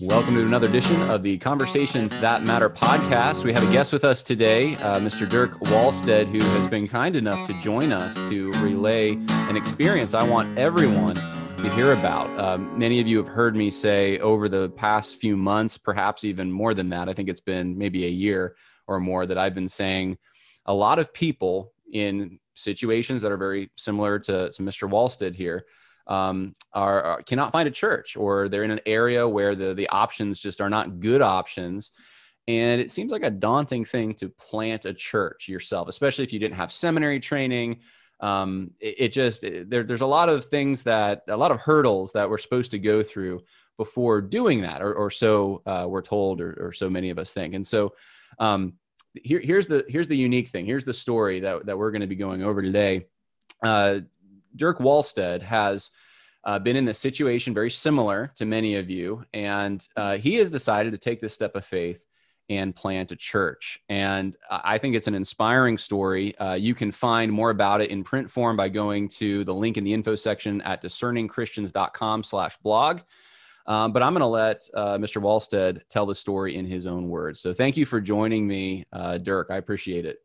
Welcome to another edition of the Conversations That Matter podcast. We have a guest with us today, uh, Mr. Dirk Wallstead, who has been kind enough to join us to relay an experience I want everyone to hear about. Um, many of you have heard me say over the past few months, perhaps even more than that, I think it's been maybe a year or more, that I've been saying a lot of people in situations that are very similar to, to Mr. Wallstead here um, are, are, cannot find a church or they're in an area where the the options just are not good options. And it seems like a daunting thing to plant a church yourself especially if you didn't have seminary training. Um, it, it, just it, there, there's a lot of things that a lot of hurdles that we're supposed to go through before doing that or, or so uh, we're told or, or, so many of us think. And so um, here, here's the here's the unique thing. Here's the story that, that we're going to be going over today. Uh, Dirk Wallstead has uh, been in this situation very similar to many of you, and uh, he has decided to take this step of faith and plant a church. And I think it's an inspiring story. Uh, you can find more about it in print form by going to the link in the info section at discerningchristians.com slash blog. Um, but I'm going to let uh, Mr. Wallstead tell the story in his own words. So thank you for joining me, uh, Dirk. I appreciate it.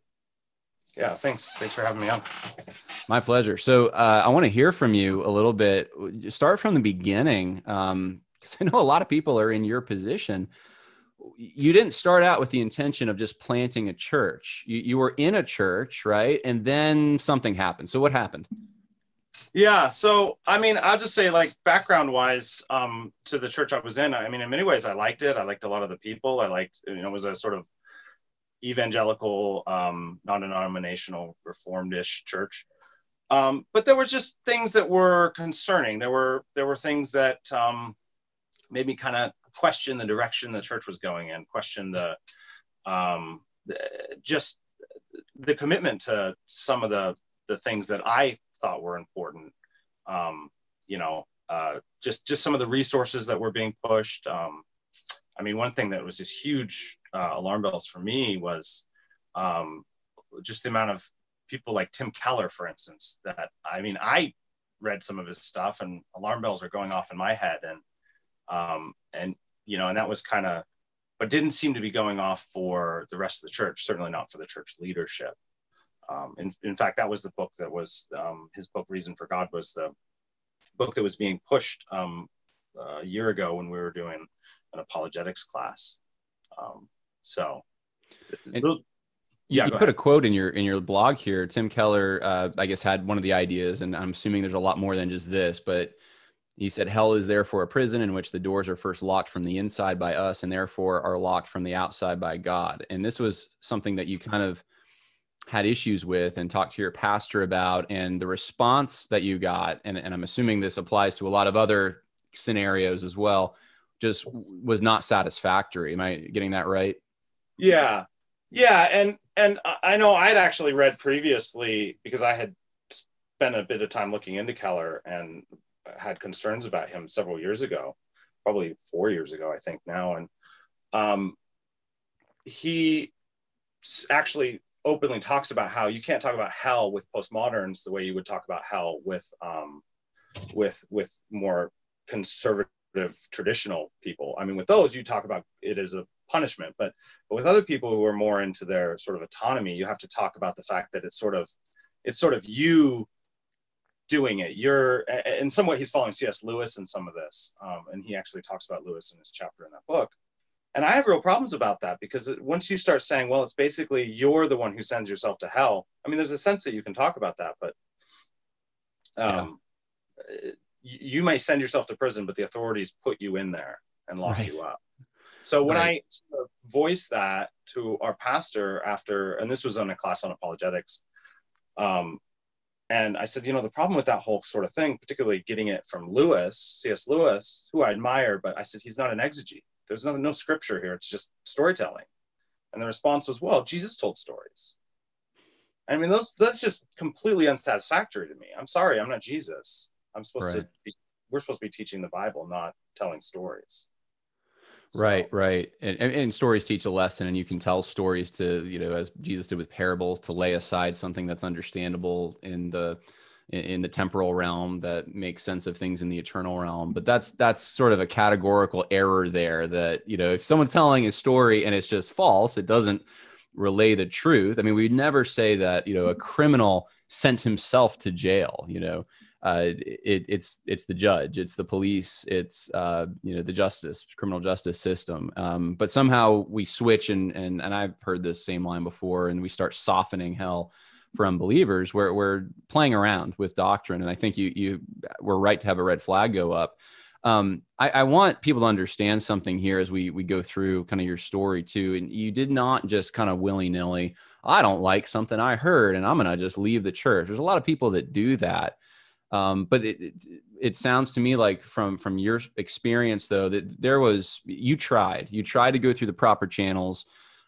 Yeah, thanks. Thanks for having me on. My pleasure. So uh, I want to hear from you a little bit. Start from the beginning, because um, I know a lot of people are in your position. You didn't start out with the intention of just planting a church. You, you were in a church, right? And then something happened. So what happened? Yeah. So, I mean, I'll just say, like, background wise, um, to the church I was in, I mean, in many ways, I liked it. I liked a lot of the people. I liked, you know, it was a sort of evangelical, um, non-denominational, reformed-ish church. Um, but there were just things that were concerning. There were there were things that um, made me kind of question the direction the church was going in, question the, um, the just the commitment to some of the the things that I thought were important. Um, you know, uh, just just some of the resources that were being pushed. Um, I mean, one thing that was just huge uh, alarm bells for me was um, just the amount of people like Tim Keller, for instance, that I mean, I read some of his stuff and alarm bells are going off in my head. And, um, and, you know, and that was kind of, but didn't seem to be going off for the rest of the church, certainly not for the church leadership. Um, in, in fact, that was the book that was um, his book, Reason for God, was the book that was being pushed um, a year ago when we were doing an apologetics class. Um, so, and yeah, you put a quote in your in your blog here. Tim Keller, uh, I guess, had one of the ideas, and I'm assuming there's a lot more than just this, but he said, "Hell is therefore a prison in which the doors are first locked from the inside by us, and therefore are locked from the outside by God." And this was something that you kind of had issues with and talked to your pastor about, and the response that you got, and, and I'm assuming this applies to a lot of other scenarios as well, just was not satisfactory. Am I getting that right? Yeah, yeah, and and I know I'd actually read previously because I had spent a bit of time looking into Keller and had concerns about him several years ago, probably four years ago, I think now, and um, he actually openly talks about how you can't talk about hell with postmoderns the way you would talk about hell with um, with with more conservative traditional people. I mean, with those, you talk about it as a punishment, but, but with other people who are more into their sort of autonomy, you have to talk about the fact that it's sort of, it's sort of you doing it. You're, in some way, he's following C.S. Lewis in some of this, um, and he actually talks about Lewis in his chapter in that book. And I have real problems about that because once you start saying, well, it's basically you're the one who sends yourself to hell. I mean, there's a sense that you can talk about that, but um, yeah you may send yourself to prison, but the authorities put you in there and lock right. you up. So when right. I sort of voiced that to our pastor after, and this was on a class on apologetics, um, and I said, you know, the problem with that whole sort of thing, particularly getting it from Lewis, C.S. Lewis, who I admire, but I said he's not an exegete. There's no, no scripture here. It's just storytelling. And the response was, well, Jesus told stories. I mean, those that's just completely unsatisfactory to me. I'm sorry, I'm not Jesus. I'm supposed right. to be, we're supposed to be teaching the Bible, not telling stories. So. Right, right. And, and, and, stories teach a lesson, and you can tell stories to, you know, as Jesus did with parables, to lay aside something that's understandable in the in, in the temporal realm that makes sense of things in the eternal realm. But that's that's sort of a categorical error there. That you know, if someone's telling a story and it's just false, it doesn't relay the truth. I mean, we'd never say that you know a criminal sent himself to jail. You know, uh, it, it's it's the judge, it's the police, it's uh, you know the justice, criminal justice system. Um, but somehow we switch, and and and I've heard this same line before, and we start softening hell for unbelievers. We're we're playing around with doctrine, and I think you you were right to have a red flag go up. Um, I, I want people to understand something here as we we go through kind of your story too. And you did not just kind of willy nilly. I don't like something I heard, and I'm gonna just leave the church. There's a lot of people that do that um, but it, it, it sounds to me like from from your experience though that there was you tried you tried to go through the proper channels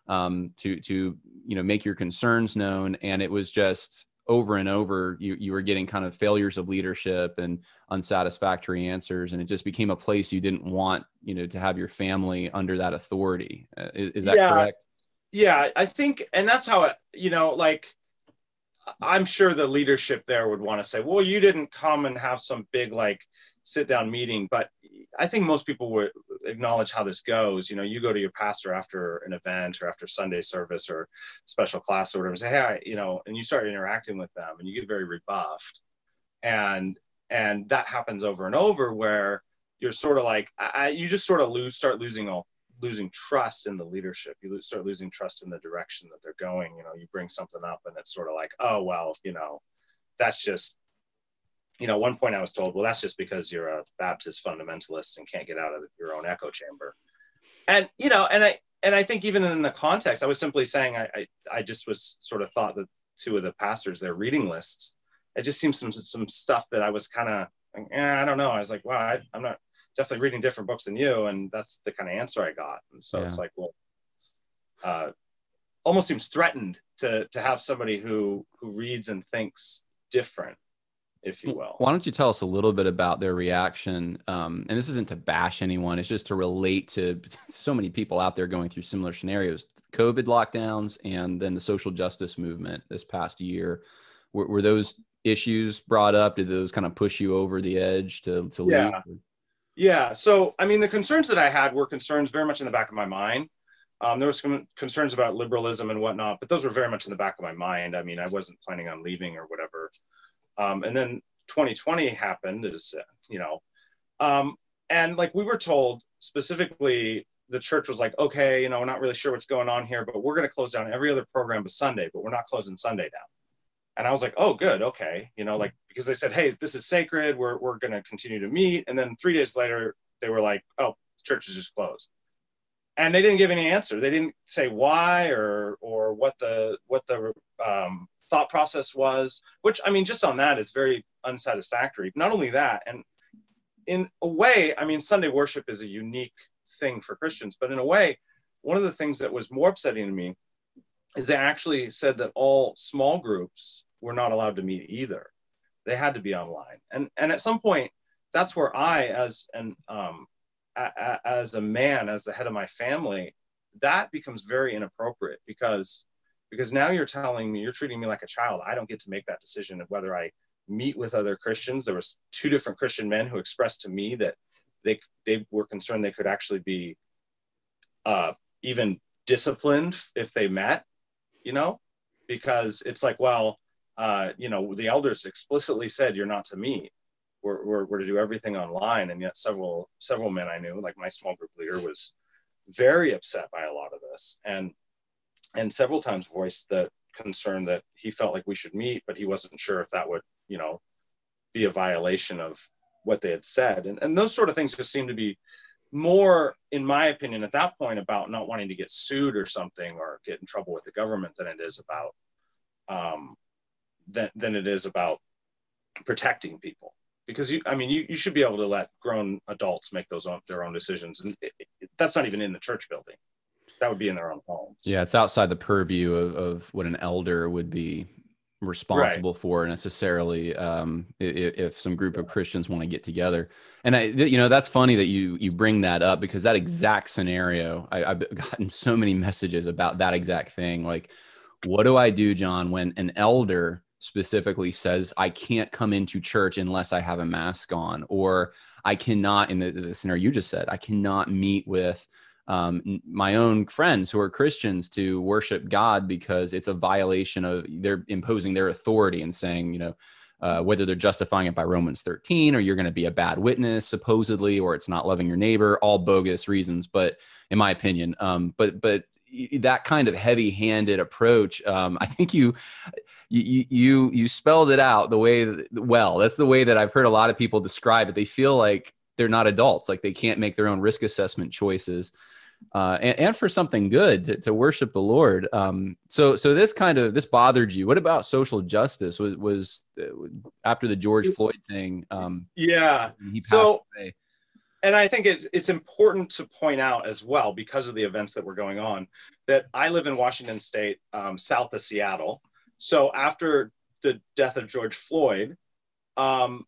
um, to to you know make your concerns known, and it was just over and over you you were getting kind of failures of leadership and unsatisfactory answers, and it just became a place you didn't want you know to have your family under that authority. Uh, is, is, that yeah. correct? Yeah, I think, and that's how it, you know like I'm sure the leadership there would want to say, well, you didn't come and have some big like sit down meeting, but I think most people would acknowledge how this goes. You know, you go to your pastor after an event or after Sunday service or special class or whatever, and say, hey, I, you know, and you start interacting with them and you get very rebuffed. And and that happens over and over where you're sort of like I, you just sort of lose start losing all losing trust in the leadership. You start losing trust in the direction that they're going. You know, you bring something up and it's sort of like, oh, well, you know, that's just, you know, one point I was told, well, that's just because you're a Baptist fundamentalist and can't get out of your own echo chamber. And, you know, and I, and I think even in the context, I was simply saying, I, I, I just was sort of thought that two of the pastors, their reading lists, it just seems some, some stuff that I was kind of, eh, I don't know. I was like, wow, I, I'm not, definitely reading different books than you and that's the kind of answer i got. And so yeah. it's like well uh, almost seems threatened to to have somebody who who reads and thinks different if you will. why don't you tell us a little bit about their reaction? Um, and this isn't to bash anyone it's just to relate to so many people out there going through similar scenarios. Covid lockdowns and then the social justice movement this past year. Were, were those issues brought up? Did those kind of push you over the edge to to yeah. leave yeah. So, I mean, the concerns that I had were concerns very much in the back of my mind. Um, there was some concerns about liberalism and whatnot, but those were very much in the back of my mind. I mean, I wasn't planning on leaving or whatever. Um, and then 2020 happened, is you know, um, and like we were told specifically, the church was like, okay, you know, we're not really sure what's going on here, but we're going to close down every other program but Sunday, but we're not closing Sunday down and I was like, oh, good, okay, you know, like because they said, hey, this is sacred, we're we're going to continue to meet, and then three days later, they were like, oh, church is just closed, and they didn't give any answer. They didn't say why or or what the what the um, thought process was. Which I mean, just on that, it's very unsatisfactory. Not only that, and in a way, I mean, Sunday worship is a unique thing for Christians, but in a way, one of the things that was more upsetting to me is they actually said that all small groups were not allowed to meet either. They had to be online. And and at some point, that's where I, as an um, a, a, as a man, as the head of my family, that becomes very inappropriate because because now you're telling me you're treating me like a child. I don't get to make that decision of whether I meet with other Christians. There was two different Christian men who expressed to me that they they were concerned they could actually be uh, even disciplined if they met you know, because it's like, well, uh, you know, the elders explicitly said you're not to meet. We're, we're, we're to do everything online. And yet several, several men I knew, like my small group leader was very upset by a lot of this. And, and several times voiced the concern that he felt like we should meet, but he wasn't sure if that would, you know, be a violation of what they had said. And, and those sort of things just seem to be more, in my opinion, at that point about not wanting to get sued or something or get in trouble with the government than it is about um, than, than it is about protecting people. Because you, I mean, you, you should be able to let grown adults make those own, their own decisions, and it, it, that's not even in the church building. That would be in their own homes. Yeah, it's outside the purview of, of what an elder would be responsible right. for necessarily um, if, if, some group of Christians want to get together. And I, you know, that's funny that you you bring that up because that exact scenario, I, I've gotten so many messages about that exact thing. Like, what do I do, John, when an elder specifically says I can't come into church unless I have a mask on, or I cannot, in the, the scenario you just said, I cannot meet with um, my own friends who are Christians to worship God because it's a violation of they're imposing their authority and saying, you know, uh, whether they're justifying it by Romans 13 or you're going to be a bad witness, supposedly, or it's not loving your neighbor, all bogus reasons. But in my opinion, um, but but that kind of heavy-handed approach, um, I think you you you you spelled it out the way that, well. That's the way that I've heard a lot of people describe it. They feel like they're not adults, like they can't make their own risk assessment choices uh, and, and, for something good to, to worship the Lord. Um, so, so this kind of this bothered you. What about social justice? Was was uh, after the George Floyd thing? Um, yeah. so, away. and I think it's it's important to point out as well because of the events that were going on that I live in Washington State, um, south of Seattle. So after the death of George Floyd, um,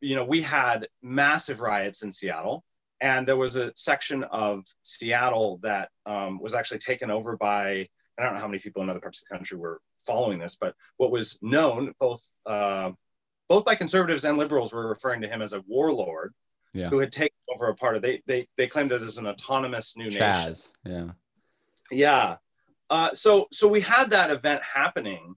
you know, we had massive riots in Seattle and there was a section of Seattle that um, was actually taken over by I don't know how many people in other parts of the country were following this, but what was known both uh, both by conservatives and liberals were referring to him as a warlord yeah. who had taken over a part of they they they claimed it as an autonomous new Chaz, nation. Yeah, yeah. Uh, so so we had that event happening,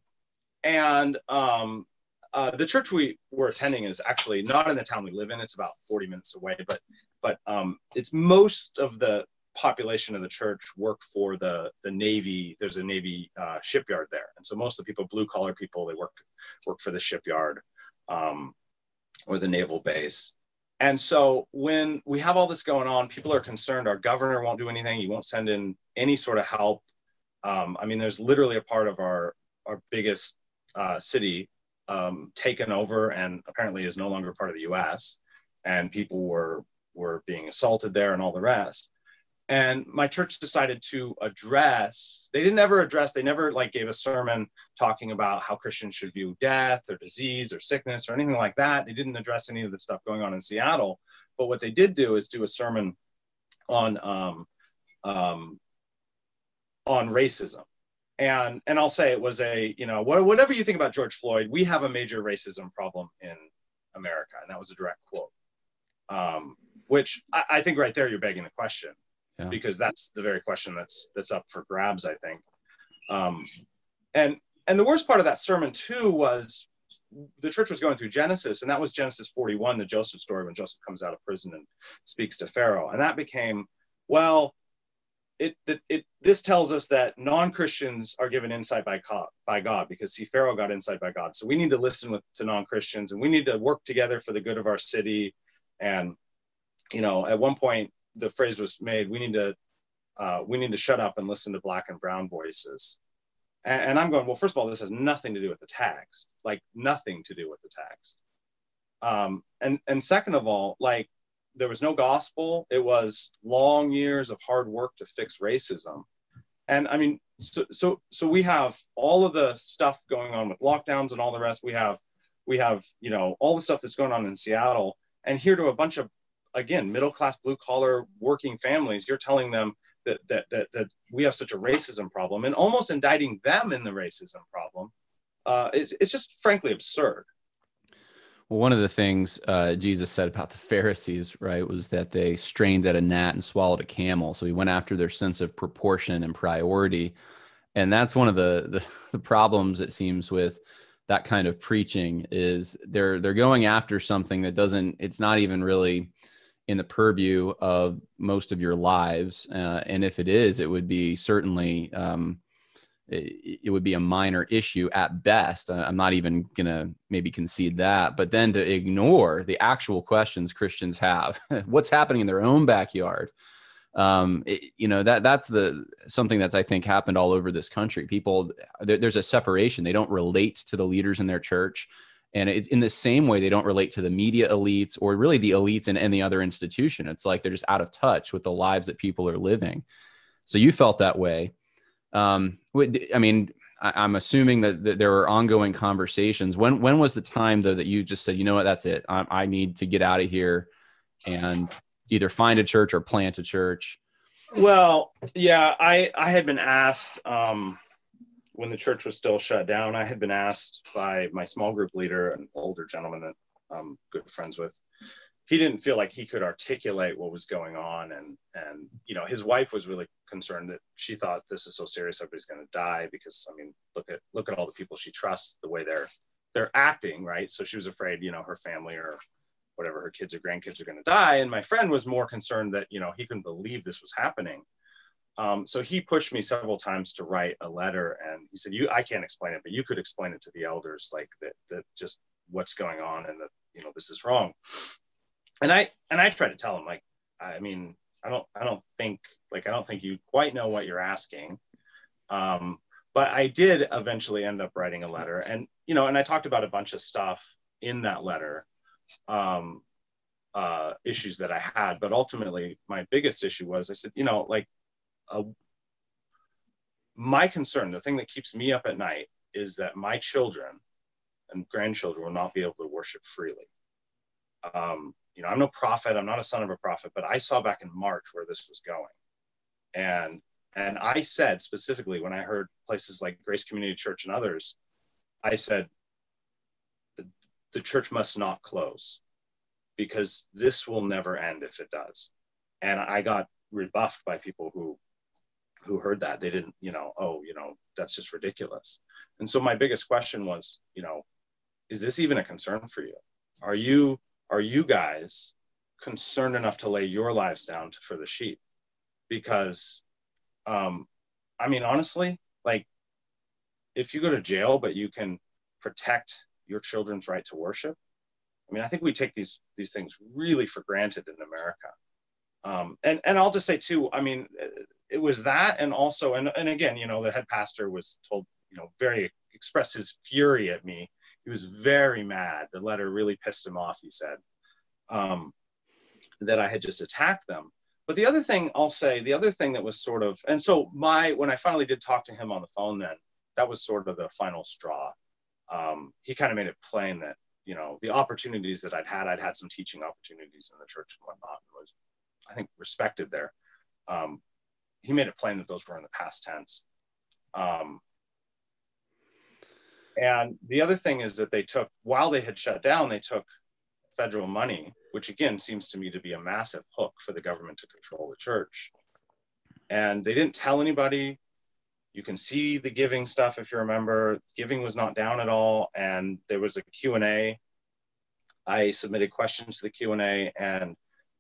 and um, uh, the church we were attending is actually not in the town we live in. It's about 40 minutes away, but but um, it's most of the population of the church work for the the Navy. There's a Navy uh, shipyard there, and so most of the people, blue collar people, they work work for the shipyard um, or the naval base. And so when we have all this going on, people are concerned. Our governor won't do anything. He won't send in any sort of help. Um, I mean, there's literally a part of our our biggest uh, city um, taken over and apparently is no longer part of the U.S. And people were were being assaulted there and all the rest. And my church decided to address they didn't ever address they never like gave a sermon talking about how christians should view death or disease or sickness or anything like that. They didn't address any of the stuff going on in seattle. But what they did do is do a sermon on um, um, on racism. And and i'll say it was a you know whatever you think about george floyd we have a major racism problem in america. And that was a direct quote. Um, which I, I think right there you're begging the question. Yeah. because that's the very question that's that's up for grabs i think. Um, and and the worst part of that sermon too was the church was going through genesis and that was genesis 41 the joseph story when joseph comes out of prison and speaks to pharaoh. And that became well it, it, it this tells us that non-christians are given insight by god, by god because see pharaoh got insight by god. So we need to listen with, to non-christians and we need to work together for the good of our city. And you know, at one point the phrase was made, we need to uh, we need to shut up and listen to black and brown voices. And, and, I'm going, well, first of all, this has nothing to do with the text, like nothing to do with the text. Um, and and second of all, like there was no gospel. It was long years of hard work to fix racism. And I mean, so so so we have all of the stuff going on with lockdowns and all the rest. We have we have you know all the stuff that's going on in Seattle, and here to a bunch of again middle class blue collar working families you're telling them that, that that that we have such a racism problem and almost indicting them in the racism problem uh, it's, it's just frankly absurd well, one of the things uh, Jesus said about the Pharisees, right, was that they strained at a gnat and swallowed a camel. So he went after their sense of proportion and priority, and that's one of the the, the problems it seems with that kind of preaching is they're they're going after something that doesn't. It's not even really in the purview of most of your lives. Uh, and if it is, it would be certainly um, it, it, would be a minor issue at best. I'm not even gonna maybe concede that. But then to ignore the actual questions Christians have, what's happening in their own backyard. Um, it, you know that that's the something that's I think happened all over this country. People there, there's a separation. They don't relate to the leaders in their church and it's in the same way they don't relate to the media elites or really the elites in any other institution. It's like they're just out of touch with the lives that people are living. So you felt that way. Um, i mean I, am assuming that, that, there were ongoing conversations. When when was the time though that you just said you know what? That's it. I, I need to get out of here and either find a church or plant a church well yeah i i had been asked um, when the church was still shut down, I had been asked by my small group leader, an older gentleman that I'm good friends with. He didn't feel like he could articulate what was going on, and and you know his wife was really concerned that she thought this is so serious, everybody's going to die because I mean look at look at all the people she trusts, the way they're they're acting, right? So she was afraid, you know, her family or whatever her kids or grandkids are going to die. And my friend was more concerned that you know he couldn't believe this was happening um, so he pushed me several times to write a letter, and he said, "You, I can't explain it, but you could explain it to the elders, like that, that just what's going on, and that you know this is wrong." And I and I tried to tell him, like, I mean, I don't, I don't think, like, I don't think you quite know what you're asking. Um, but I did eventually end up writing a letter, and you know, and I talked about a bunch of stuff in that letter, um, uh, issues that I had. But ultimately, my biggest issue was I said, you know, like a, my concern, the thing that keeps me up at night, is that my children and grandchildren will not be able to worship freely. Um, you know, I'm no prophet, I'm not a son of a prophet, but I saw back in March where this was going. And and I said specifically when I heard places like Grace Community Church and others, I said the, the church must not close because this will never end if it does. And I got rebuffed by people who who heard that they didn't you know oh you know that's just ridiculous. And so my biggest question was you know is this even a concern for you? Are you are you guys concerned enough to lay your lives down to, for the sheep? Because um i mean honestly like if you go to jail but you can protect your children's right to worship i mean i think we take these these things really for granted in america. Um, and and I'll just say too. I mean, it was that, and also, and and again, you know, the head pastor was told, you know, very expressed his fury at me. He was very mad. The letter really pissed him off. He said um, that I had just attacked them. But the other thing I'll say, the other thing that was sort of, and so my when I finally did talk to him on the phone, then that was sort of the final straw. Um, he kind of made it plain that you know the opportunities that I'd had, I'd had some teaching opportunities in the church and whatnot, and was I think respected there. Um, he made it plain that those were in the past tense. Um, and the other thing is that they took, while they had shut down, they took federal money, which again seems to me to be a massive hook for the government to control the church. And they didn't tell anybody. You can see the giving stuff if you remember. Giving was not down at all, and there was a Q and A. I submitted questions to the Q and A, and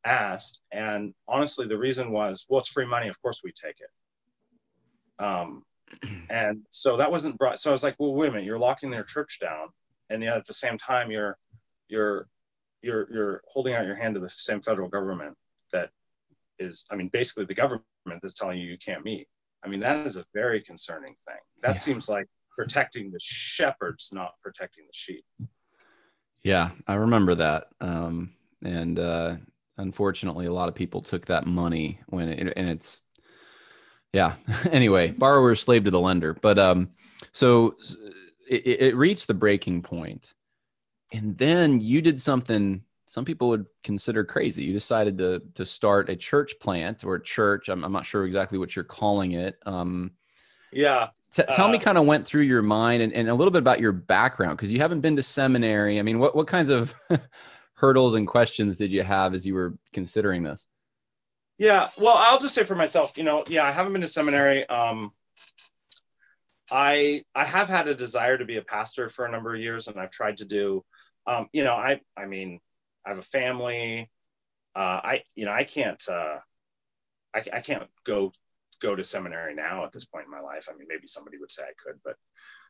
asked. And honestly, the reason was, well, it's free money. Of course we take it. Um, and so that wasn't brought. So I was like, well, wait a minute, you're locking their church down. And yet at the same time, you're, you're, you're, you're holding out your hand to the same federal government that is, I mean, basically the government that's telling you you can't meet. I mean, that is a very concerning thing. That yeah. seems like protecting the shepherds, not protecting the sheep. Yeah, I remember that. Um, and uh, unfortunately a lot of people took that money when it, and it's yeah. Anyway borrower slave to the lender. But um so it, it reached the breaking point. And then you did something some people would consider crazy. You decided to to start a church plant or a church. I'm, I'm not sure exactly what you're calling it. Um yeah. T- tell uh, me kind of went through your mind and, and a little bit about your background because you haven't been to seminary. I mean what, what kinds of hurdles and questions did you have as you were considering this? Yeah, well, I'll just say for myself, you know, yeah, I haven't been to seminary. Um, I I have had a desire to be a pastor for a number of years, and I've tried to do. Um, you know, I I mean, I have a family. Uh, I you know I can't uh, I, I can't go go to seminary now at this point in my life. I mean, maybe somebody would say I could, but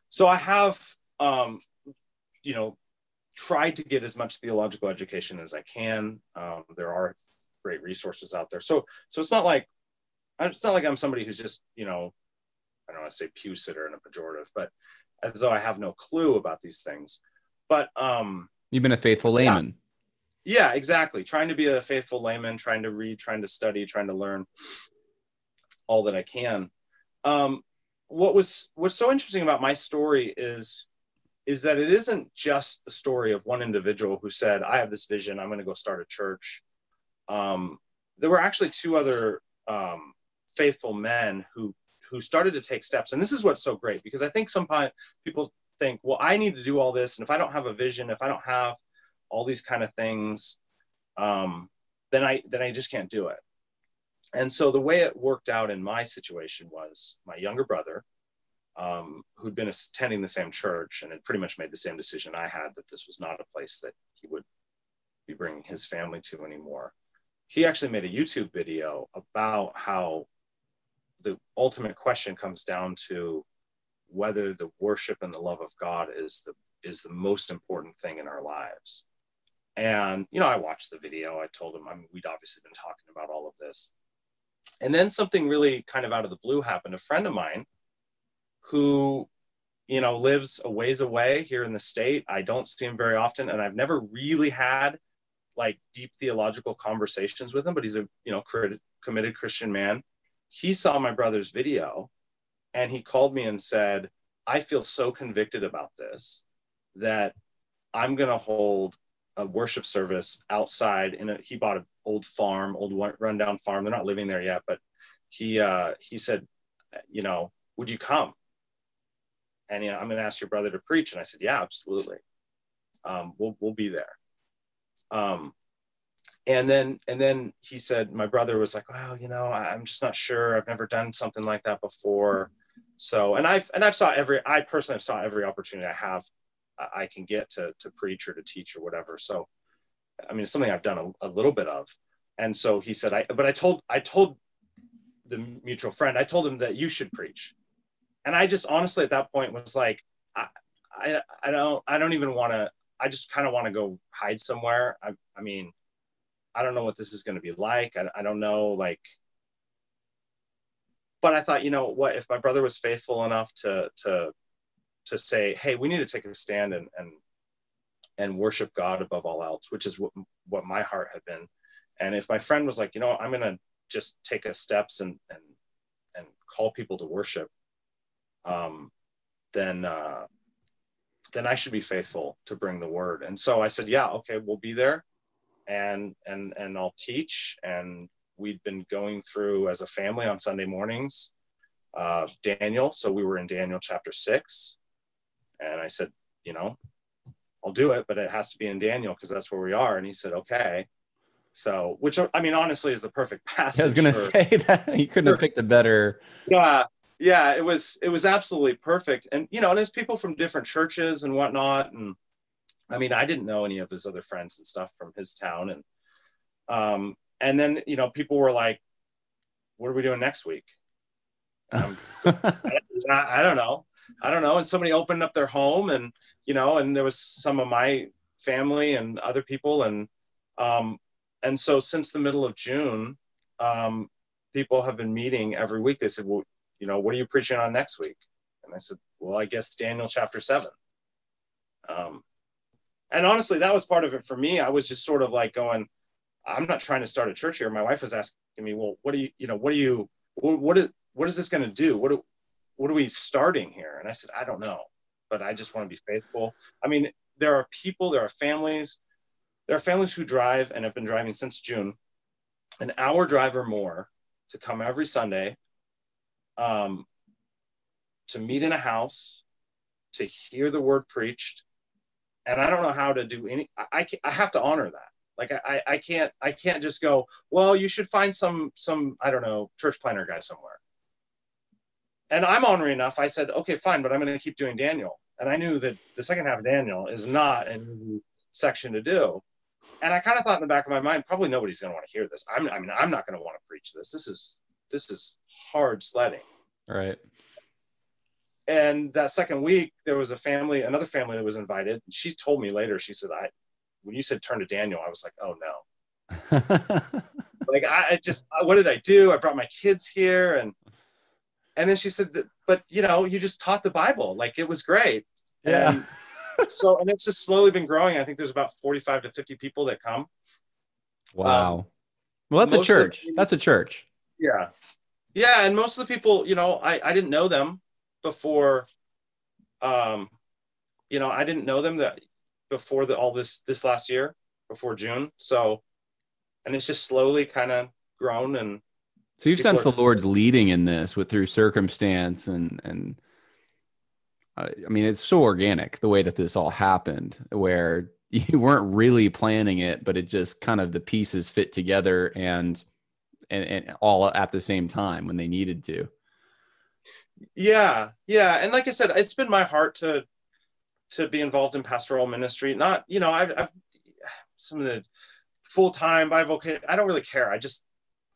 so I have um, you know tried to get as much theological education as I can. Um, there are great resources out there. So, so it's not like, it's not like I'm somebody who's just, you know, I don't want to say pew sitter in a pejorative, but as though I have no clue about these things. But um, you've been a faithful layman. Yeah, exactly. Trying to be a faithful layman, trying to read, trying to study, trying to learn all that I can. Um, what was what's so interesting about my story is is that it isn't just the story of one individual who said, I have this vision, I'm going to go start a church. Um, there were actually two other um, faithful men who who started to take steps. And this is what's so great because I think sometimes people think, well, I need to do all this, and if I don't have a vision, if I don't have all these kind of things, um, then I then I just can't do it. And so the way it worked out in my situation was my younger brother, um, who'd been attending the same church and had pretty much made the same decision I had that this was not a place that he would be bringing his family to anymore. He actually made a YouTube video about how the ultimate question comes down to whether the worship and the love of God is the is the most important thing in our lives. And you know, I watched the video. I told him, I mean, we'd obviously been talking about all of this. And then something really kind of out of the blue happened. A friend of mine who, you know, lives a ways away here in the state. I don't see him very often, and I've never really had like deep theological conversations with him, but he's a you know committed Christian man. He saw my brother's video and he called me and said, I feel so convicted about this that I'm going to hold a worship service outside in a, he bought an old farm, old rundown farm. They're not living there yet, but he, uh, he said, you know, would you come? And, you know, I'm going to ask your brother to preach. And I said, yeah, absolutely. Um, we'll, we'll be there. Um, and then and then he said my brother was like well you know i'm just not sure i've never done something like that before so and i've and i've saw every i personally have saw every opportunity i have i can get to to preach or to teach or whatever so i mean it's something i've done a, a little bit of and so he said i but i told i told the mutual friend i told him that you should preach and i just honestly at that point was like i i, I don't i don't even want to i just kind of want to go hide somewhere I, I mean i don't know what this is going to be like I, I don't know like but I thought, you know what, if my brother was faithful enough to to to say, hey, we need to take a stand and and and worship God above all else, which is what what my heart had been. And if my friend was like, you know, I'm gonna just take a steps and and and call people to worship, um, then uh, then I should be faithful to bring the word. And so I said, yeah, okay, we'll be there, and and and I'll teach and we'd been going through as a family on Sunday mornings, uh, Daniel. So we were in Daniel chapter six. And I said, you know, I'll do it, but it has to be in Daniel because that's where we are. And he said, okay. So, which I mean, honestly, is the perfect passage. I was going to say that you couldn't have picked a better. Yeah, yeah, it was it was absolutely perfect. And you know, and there's people from different churches and whatnot. And I mean, I didn't know any of his other friends and stuff from his town. And um, and then you know people were like what are we doing next week um, I, I, don't know i don't know and somebody opened up their home and you know and there was some of my family and other people and um, and so since the middle of june um, people have been meeting every week they said well you know what are you preaching on next week and i said well i guess daniel chapter 7 um, and honestly that was part of it for me i was just sort of like going I'm not trying to start a church here. My wife was asking me, well, what do you, you know, what do you, what is, what is this going to do? What, do, what are we starting here? And I said, I don't know, but I just want to be faithful. I mean, there are people, there are families, there are families who drive and have been driving since June, an hour drive or more to come every Sunday, um, to meet in a house, to hear the word preached. And I don't know how to do any, I, I, I have to honor that like I, I can't I can't just go, well, you should find some some, I don't know, church planner guy somewhere. And I'm honoring enough. I said, okay, fine, but I'm gonna keep doing Daniel. And I knew that the second half of Daniel is not an easy section to do. And I kind of thought in the back of my mind, probably nobody's gonna want to hear this. I'm I mean, I'm not gonna want to preach this. This is this is hard sledding. Right. And that second week, there was a family, another family that was invited. She told me later, she said, I, when you said turn to Daniel, I was like, oh no. like I just what did I do? I brought my kids here and and then she said that, but you know, you just taught the Bible. Like it was great. Yeah. And so and it's just slowly been growing. I think there's about 45 to 50 people that come. Wow. Um, well, that's a church. that's a church. Yeah. Yeah. And most of the people, you know, I, I didn't know them before um, you know, I didn't know them that before the, all this this last year before June. So, and it's just slowly kind of grown and So you've sensed the Lord's leading in this with through circumstance and and uh, I mean it's so organic the way that this all happened where you weren't really planning it but it just kind of the pieces fit together and and, and all at the same time when they needed to. yeah yeah. And like i said it's been my heart to to be involved in pastoral ministry. Not you know i've, I've some of the full-time bivocation i don't really care. I just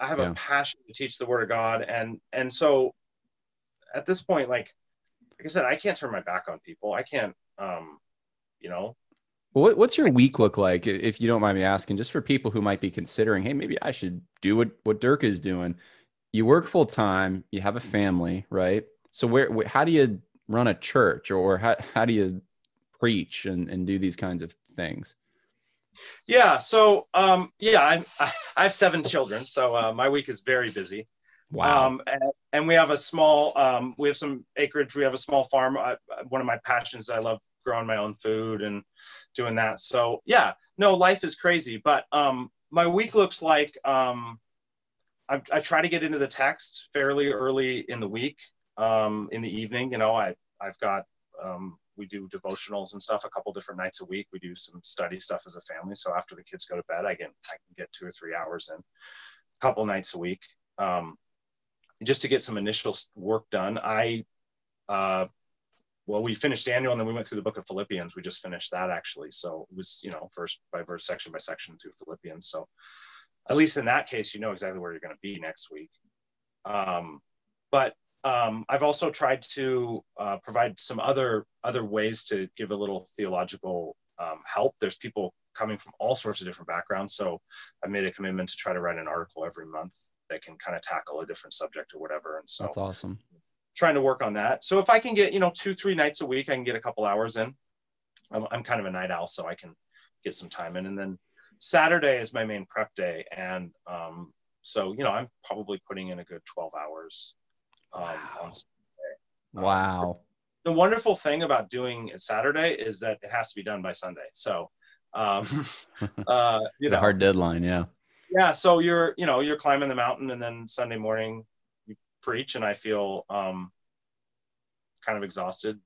i have Yeah. a passion to teach the word of god. And and so at this point like like i said i can't turn my back on people. I can't um you know What, what's your week look like, if you don't mind me asking, just for people who might be considering, hey, maybe I should do what what Dirk is doing. You work full time, you have a family, right? So where, wh- how do you run a church, or how how do you preach and and do these kinds of things? yeah so um yeah i i have seven children so uh, my week is very busy Um, and, and we have a small, um, we have some acreage. We have a small farm. I, one of my passions, I love growing my own food and doing that. So yeah, no, life is crazy. But um, my week looks like um, I, I try to get into the text fairly early in the week. Um, in the evening, you know, I I've got um, we do devotionals and stuff a couple different nights a week. We do some study stuff as a family. So after the kids go to bed, I get I can get two or three hours in a couple nights a week. Um, just to get some initial work done. I, uh, well, we finished Daniel and then we went through the book of Philippians. We just finished that actually. So it was, you know, verse by verse, section by section through Philippians. So at least in that case, you know exactly where you're going to be next week. Um, but um, I've also tried to uh, provide some other other ways to give a little theological um, help. There's people coming from all sorts of different backgrounds, so I made a commitment to try to write an article every month that can kind of tackle a different subject or whatever. And so That's awesome. Trying to work on that. So if I can get, you know, two, three nights a week, I can get a couple hours in. I'm, I'm kind of a night owl, so I can get some time in. And then Saturday is my main prep day. And um, so, you know, I'm probably putting in a good 12 hours. Um, Wow. on, Wow. the wonderful thing about doing it Saturday is that it has to be done by Sunday. So, um, uh, you the know, hard deadline. Yeah. yeah so you're you know you're climbing the mountain and then sunday morning preach and i feel um kind of exhausted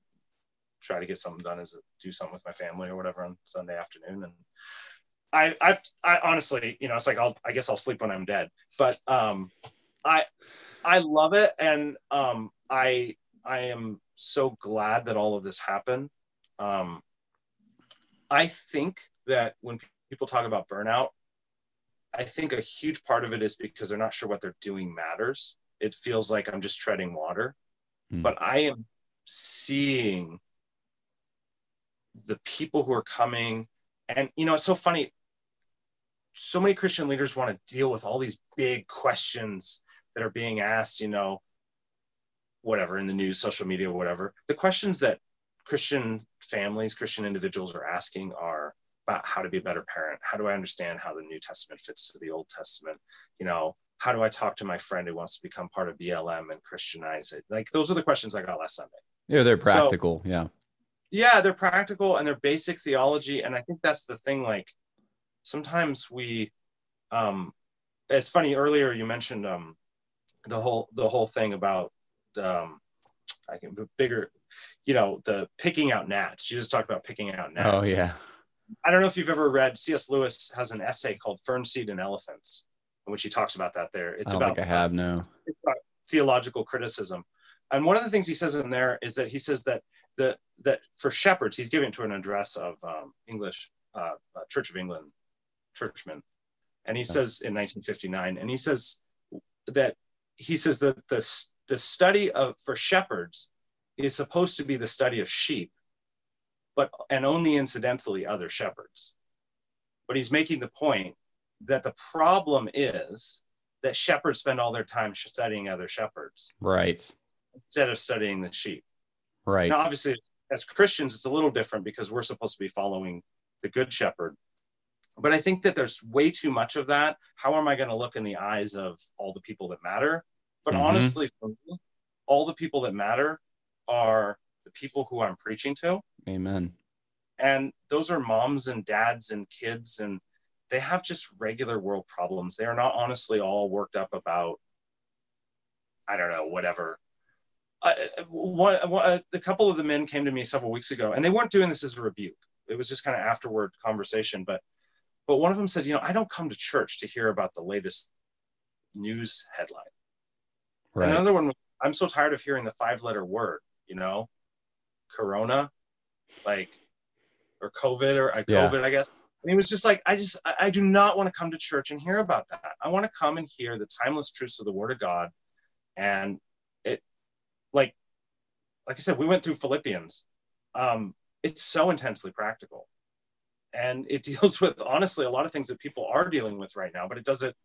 try to get something done a, do something with my family or whatever on sunday afternoon. And i i i honestly you know it's like i'll i guess i'll sleep when i'm dead but um i i love it. And um i i am so glad that all of this happened. Um i think that when people talk about burnout I think a huge part of it is because they're not sure what they're doing matters. It feels like I'm just treading water, Hmm. but I am seeing the people who are coming. And, you know, it's so funny. So many Christian leaders want to deal with all these big questions that are being asked, you know, whatever in the news, social media, whatever. The questions that Christian families, Christian individuals are asking are, about how to be a better parent. How do I understand how the New Testament fits to the Old Testament? You know, how do I talk to my friend who wants to become part of BLM and Christianize it? Like those are the questions I got last Sunday. Yeah, they're So- practical. yeah. Yeah, they're practical and they're basic theology. And I think that's the thing. Like sometimes we, um, it's funny. Earlier you mentioned um, the whole the whole thing about um, I can bigger, you know, the picking out gnats. You just talked about picking out gnats. Oh yeah. I don't know if you've ever read C.S. Lewis has an essay called "Fern Seed and Elephants," which he talks about that. There, it's about, I have no. theological criticism, and one of the things he says in there is that he says that the that for shepherds, he's giving to an address of um, English uh, uh, Church of England churchmen, and he says in 1959, and he says that he says that the the study of for shepherds is supposed to be the study of sheep but and only incidentally other shepherds. But he's making the point that the problem is that shepherds spend all their time studying other shepherds Right. instead of studying the sheep. Right. Now, obviously, as Christians, it's a little different because we're supposed to be following the good shepherd. But I think that there's way too much of that. How am I going to look in the eyes of all the people that matter? But Mhm. honestly, for me, all the people that matter are the people who I'm preaching to. Amen. and those are moms and dads and kids and they have just regular world problems they are not honestly all worked up about I don't know, whatever. Uh, one, one, a couple of the men came to me several weeks ago, and they weren't doing this as a rebuke. It was just kind of afterward conversation. But, but one of them said, you know, I don't come to church to hear about the latest news headline. Right. Another one, I'm so tired of hearing the five-letter word. You know, Corona, like, or COVID, or uh, COVID, yeah. I guess. And he was just like, I just, I, do not want to come to church and hear about that. I want to come and hear the timeless truths of the Word of God. And it like like i said we went through philippians. Um, it's so intensely practical. And it deals with honestly a lot of things that people are dealing with right now but it does it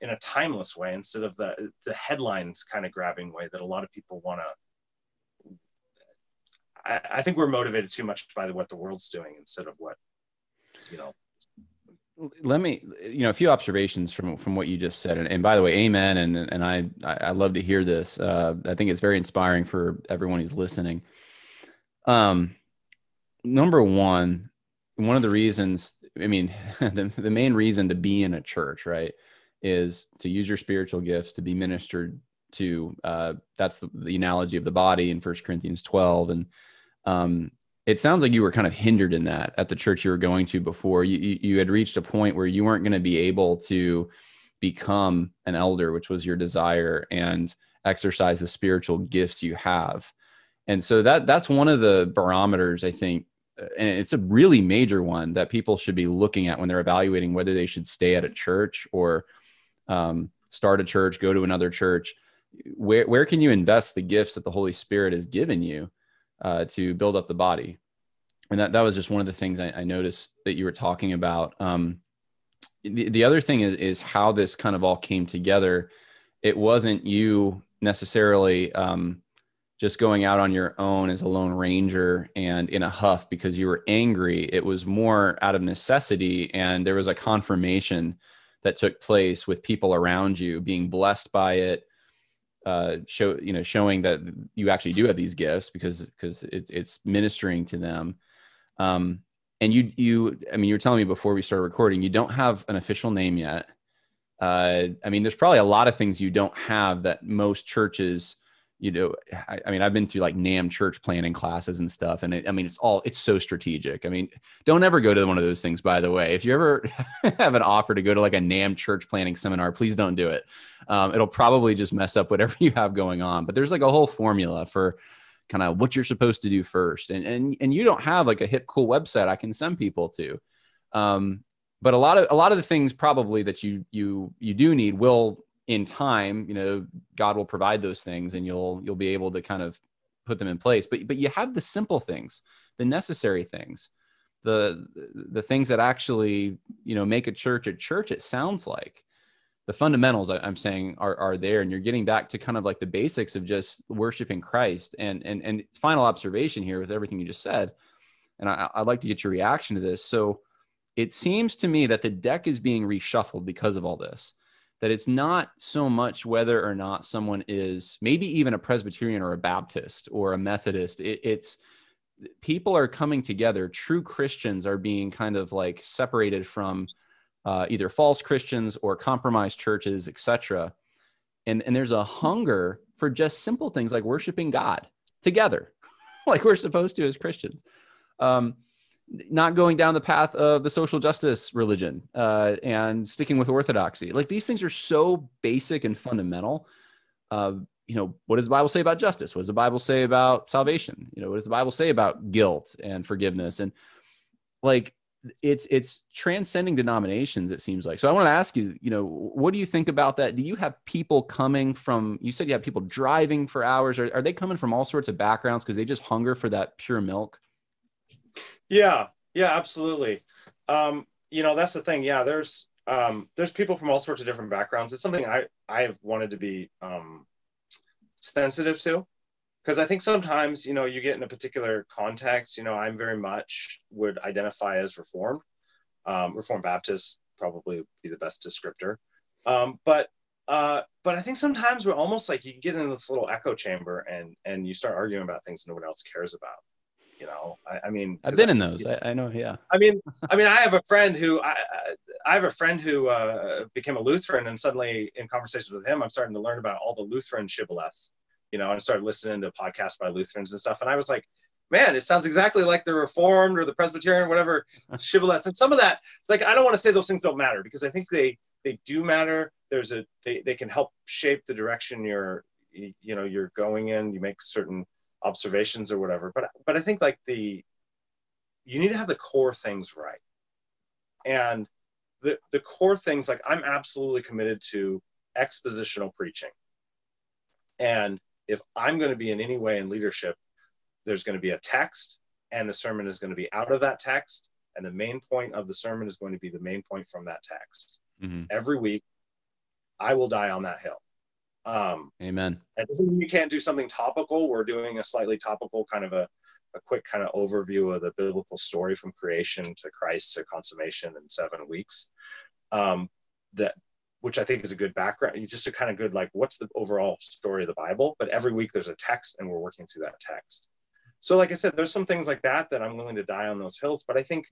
in a timeless way instead of the the headlines kind of grabbing way that a lot of people want to I, I think we're motivated too much by what the world's doing instead of what you know. Let me you know a few observations from from what you just said. And, and by the way amen. And and i i love to hear this. Uh, i think it's very inspiring for everyone who's listening. Um number one one of the reasons i mean the, the main reason to be in a church right is to use your spiritual gifts to be ministered to. Uh, that's the, the analogy of the body in first corinthians 12 and um, it sounds like you were kind of hindered in that at the church you were going to before. You you had reached a point where you weren't going to be able to become an elder, which was your desire, and exercise the spiritual gifts you have. And so that that's one of the barometers I think and it's a really major one that people should be looking at when they're evaluating whether they should stay at a church or um, start a church, go to another church. Where where can you invest the gifts that the Holy Spirit has given you? uh, to build up the body. And that, that was just one of the things I, I noticed that you were talking about. Um, the, the other thing is, is how this kind of all came together. It wasn't you necessarily um, just going out on your own as a lone ranger and in a huff because you were angry. It was more out of necessity. And there was a confirmation that took place with people around you being blessed by it uh, show you know showing that you actually do have these gifts because because it's it's ministering to them um and you you i mean you were telling me before we started recording you don't have an official name yet. Uh i mean there's probably a lot of things you don't have that most churches you know I, I, mean i've been through like nam church planting classes and stuff and it, i mean it's all it's so strategic. I mean don't ever go to one of those things by the way. If you ever have an offer to go to like a nam church planting seminar please don't do it. Um, it'll probably just mess up whatever you have going on. But there's like a whole formula for kind of what you're supposed to do first and and and you don't have like a hip cool website i can send people to um, but a lot of a lot of the things probably that you you you do need will in time, you know, God will provide those things and you'll you'll be able to kind of put them in place. But but you have the simple things, the necessary things, the the things that actually, you know, make a church a church, it sounds like. The fundamentals I'm saying are, are there, and you're getting back to kind of like the basics of just worshiping Christ. And and and final observation here with everything you just said, and I, I'd like to get your reaction to this. So it seems to me that the deck is being reshuffled because of all this that it's not so much whether or not someone is maybe even a Presbyterian or a Baptist or a Methodist. It, it's people are coming together. True Christians are being kind of like separated from uh, either false Christians or compromised churches, etc. And and there's a hunger for just simple things like worshiping God together, like we're supposed to as Christians. Um, not going down the path of the social justice religion uh, and sticking with orthodoxy. Like these things are so basic and fundamental. Uh, you know, what does the Bible say about justice? What does the Bible say about salvation? You know, what does the Bible say about guilt and forgiveness? And like it's it's transcending denominations it seems like so i want to ask you you know what do you think about that do you have people coming from you said you have people driving for hours are, are they coming from all sorts of backgrounds because they just hunger for that pure milk yeah, yeah, absolutely. Um, you know, that's the thing. Yeah, there's um, there's people from all sorts of different backgrounds. It's something I I wanted to be um, sensitive to because I think sometimes you know you get in a particular context. You know, I'm very much would identify as Reformed, um, Reformed Baptist probably be the best descriptor. Um, but uh, but I think sometimes we're almost like you get in this little echo chamber and and you start arguing about things no one else cares about You know, I, I mean, I've been in those. I, I, know. Yeah. I mean, I mean, I have a friend who I, I have a friend who uh, became a Lutheran, and suddenly in conversations with him, I'm starting to learn about all the Lutheran shibboleths. You know, and I started listening to podcasts by Lutherans and stuff, and I was like, man, it sounds exactly like the Reformed or the Presbyterian, or whatever shibboleths. And some of that, like, I don't want to say those things don't matter because I think they they do matter. There's a they, they can help shape the direction you're you know you're going in. You make certain observations or whatever. But but I think like the you need to have the core things right. And the the core things like I'm absolutely committed to expositional preaching. And if I'm going to be in any way in leadership, there's going to be a text and the sermon is going to be out of that text. And the main point of the sermon is going to be the main point from that text. Mm-hmm. every week i will die on that hill. Um, amen. that doesn't mean you can't do something topical. We're doing a slightly topical kind of a, a quick kind of overview of the biblical story from creation to christ to consummation in seven weeks. Um, that which I think is a good background. Just a kind of good, like, what's the overall story of the Bible? But every week there's a text and we're working through that text so like i said there's some things like that that i'm willing to die on those hills but i think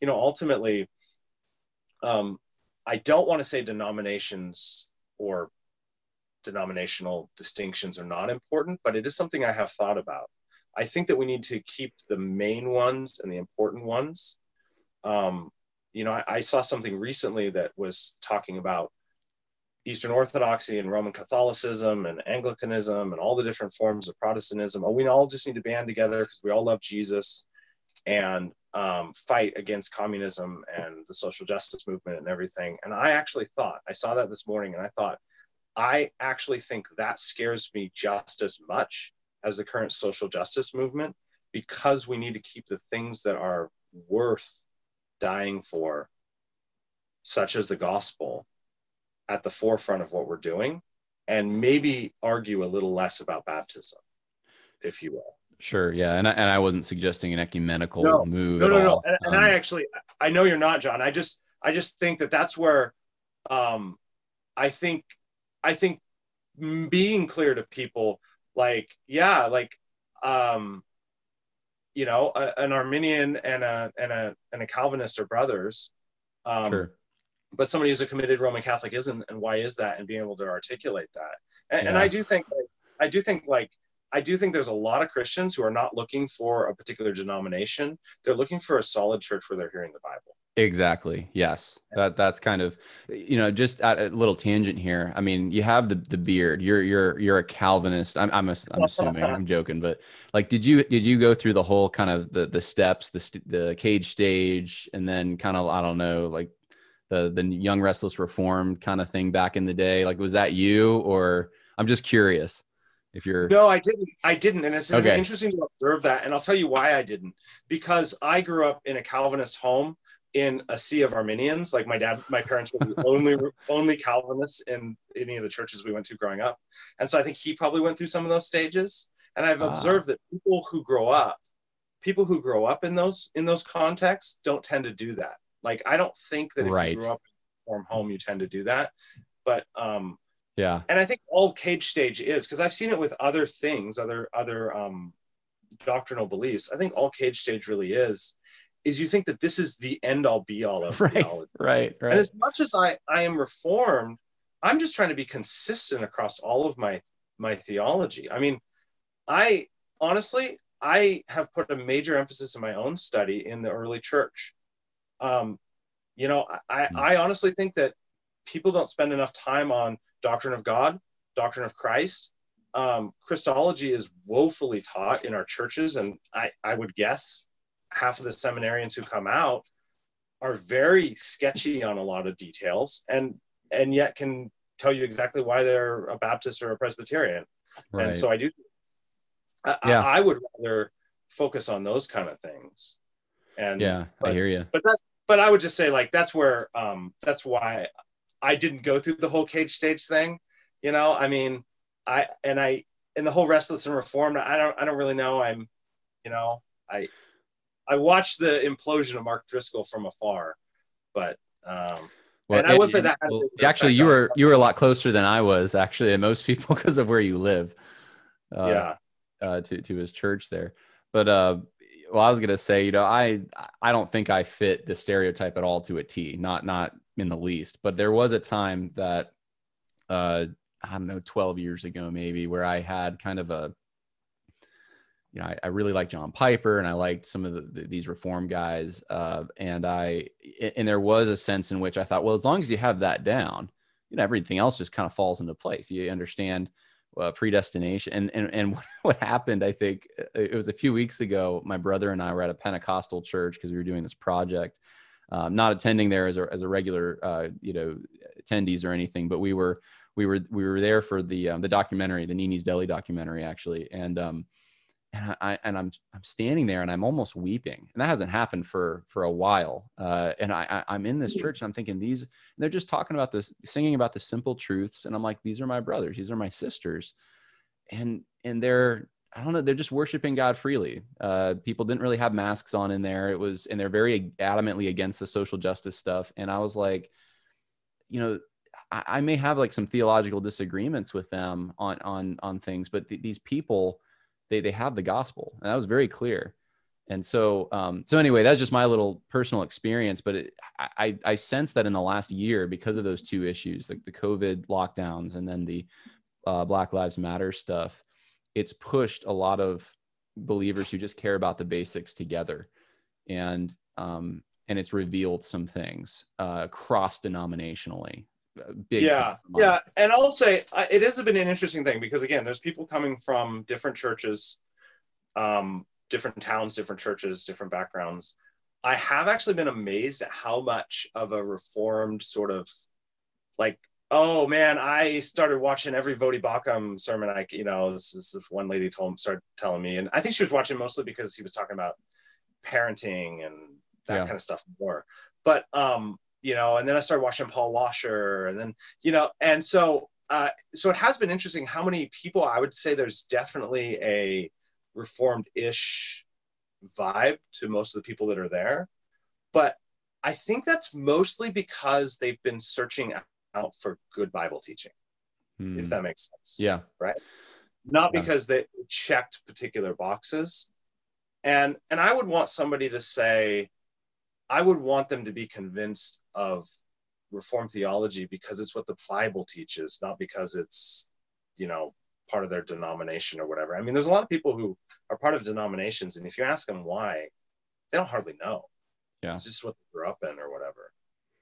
you know ultimately um, i don't want to say denominations or denominational distinctions are not important but it is something i have thought about i think that we need to keep the main ones and the important ones um, you know I, I saw something recently that was talking about Eastern Orthodoxy and Roman Catholicism and Anglicanism and all the different forms of Protestantism. Oh, we all just need to band together because we all love Jesus and um, fight against communism and the social justice movement and everything. And I actually thought, I saw that this morning and I thought, I actually think that scares me just as much as the current social justice movement because we need to keep the things that are worth dying for, such as the gospel, at the forefront of what we're doing and maybe argue a little less about baptism, if you will. Sure. Yeah. And I, and I wasn't suggesting an ecumenical no, move. No, no, no. And, and um, I actually, I know you're not, John. I just, I just think that that's where, um, I think, I think being clear to people, like, yeah, like, um, you know, a, an Arminian and a and a and a Calvinist are brothers. Um, sure but somebody who's a committed Roman Catholic isn't, and why is that? And being able to articulate that. And, yeah. and I do think, I do think like, I do think there's a lot of Christians who are not looking for a particular denomination. They're looking for a solid church where they're hearing the Bible. Exactly. Yes. That that's kind of you know just at a little tangent here. I mean, you have the the beard. You're you're you're a Calvinist. I'm I'm, a, I'm assuming. I'm joking, but like, did you did you go through the whole kind of the the steps, the the cage stage, and then kind of I don't know, like the the young restless reformed kind of thing back in the day? Like was that you or i'm just curious if you're no i didn't i didn't and it's okay. interesting to observe that and i'll tell you why i didn't. Because i grew up in a calvinist home in a sea of arminians. Like my dad my parents were the only only calvinists in any of the churches we went to growing up. And so i think he probably went through some of those stages and i've ah. observed that people who grow up people who grow up in those in those contexts don't tend to do that like I don't think that if right. you grew up in a farm home, you tend to do that. But um, yeah, and I think all cage stage is because I've seen it with other things, other other um, doctrinal beliefs. I think all cage stage really is is you think that this is the end all be all of right, theology. Right, right. And as much as I I am reformed, I'm just trying to be consistent across all of my my theology. I mean, I honestly I have put a major emphasis in my own study in the early church um, you know, I, hmm. I honestly think that people don't spend enough time on doctrine of God, doctrine of Christ. Um, Christology is woefully taught in our churches, and I, I would guess half of the seminarians who come out are very sketchy on a lot of details, and and yet can tell you exactly why they're a Baptist or a Presbyterian. Right. And so I do. I, yeah. I, I would rather focus on those kind of things. And yeah, but, I hear you. But that's but I would just say like that's where um that's why I didn't go through the whole cage stage thing. You know, I mean, I and I and the whole restless and reformed. I don't I don't really know. I'm, you know, I I watched the implosion of Mark Driscoll from afar, but um, well, and I will say that well, actually you were you were a lot closer than I was actually, and most people because of where you live. Uh, yeah. Uh, to to his church there, but uh, well, I was gonna say, you know, I I don't think I fit the stereotype at all to a T, not not in the least. But there was a time that, uh, I don't know, 12 years ago maybe, where I had kind of a, you know, I, I really like John Piper and I liked some of the, the, these reform guys, uh, and I and there was a sense in which I thought, well, as long as you have that down, you know, everything else just kind of falls into place. You understand uh, predestination. And, and, and what happened, I think uh, it was a few weeks ago, my brother and I were at a Pentecostal church because we were doing this project, um, not attending there as a, as a regular, uh, you know, attendees or anything, but we were, we were, we were there for the, um, the documentary, the Nini's Deli documentary actually. And, um, and I and I'm I'm standing there and I'm almost weeping, and that hasn't happened for for a while. Uh, and I, I am in this church and I'm thinking these they're just talking about this, singing about the simple truths, and I'm like, these are my brothers, these are my sisters, and and they're I don't know, they're just worshiping God freely. Uh, people didn't really have masks on in there. It was and they're very adamantly against the social justice stuff, and I was like, you know. I, I may have like some theological disagreements with them on on on things, but th- these people, they they have the gospel and that was very clear. And so um, so anyway that's just my little personal experience but it, I, I sense that in the last year because of those two issues like the covid lockdowns and then the uh, black lives matter stuff it's pushed a lot of believers who just care about the basics together. And um, and it's revealed some things uh, cross denominationally big yeah. yeah and i'll say it has been an interesting thing because again there's people coming from different churches um, different towns different churches different backgrounds. I have actually been amazed at how much of a reformed sort of like oh man i started watching every Voddie Baucham sermon i you know this is this one lady told started telling me. And i think she was watching mostly because he was talking about parenting and that yeah. kind of stuff more. But um you know, and then I started watching Paul Washer, and then you know, and so uh, so it has been interesting how many people I would say there's definitely a reformed-ish vibe to most of the people that are there, but I think that's mostly because they've been searching out for good Bible teaching, if hmm. that makes sense. Yeah. Right. Not yeah. because they checked particular boxes, and and I would want somebody to say, I would want them to be convinced of reform theology because it's what the Bible teaches, not because it's, you know, part of their denomination or whatever. I mean, there's a lot of people who are part of denominations, and if you ask them why, they don't hardly know. Yeah. It's just what they grew up in or whatever.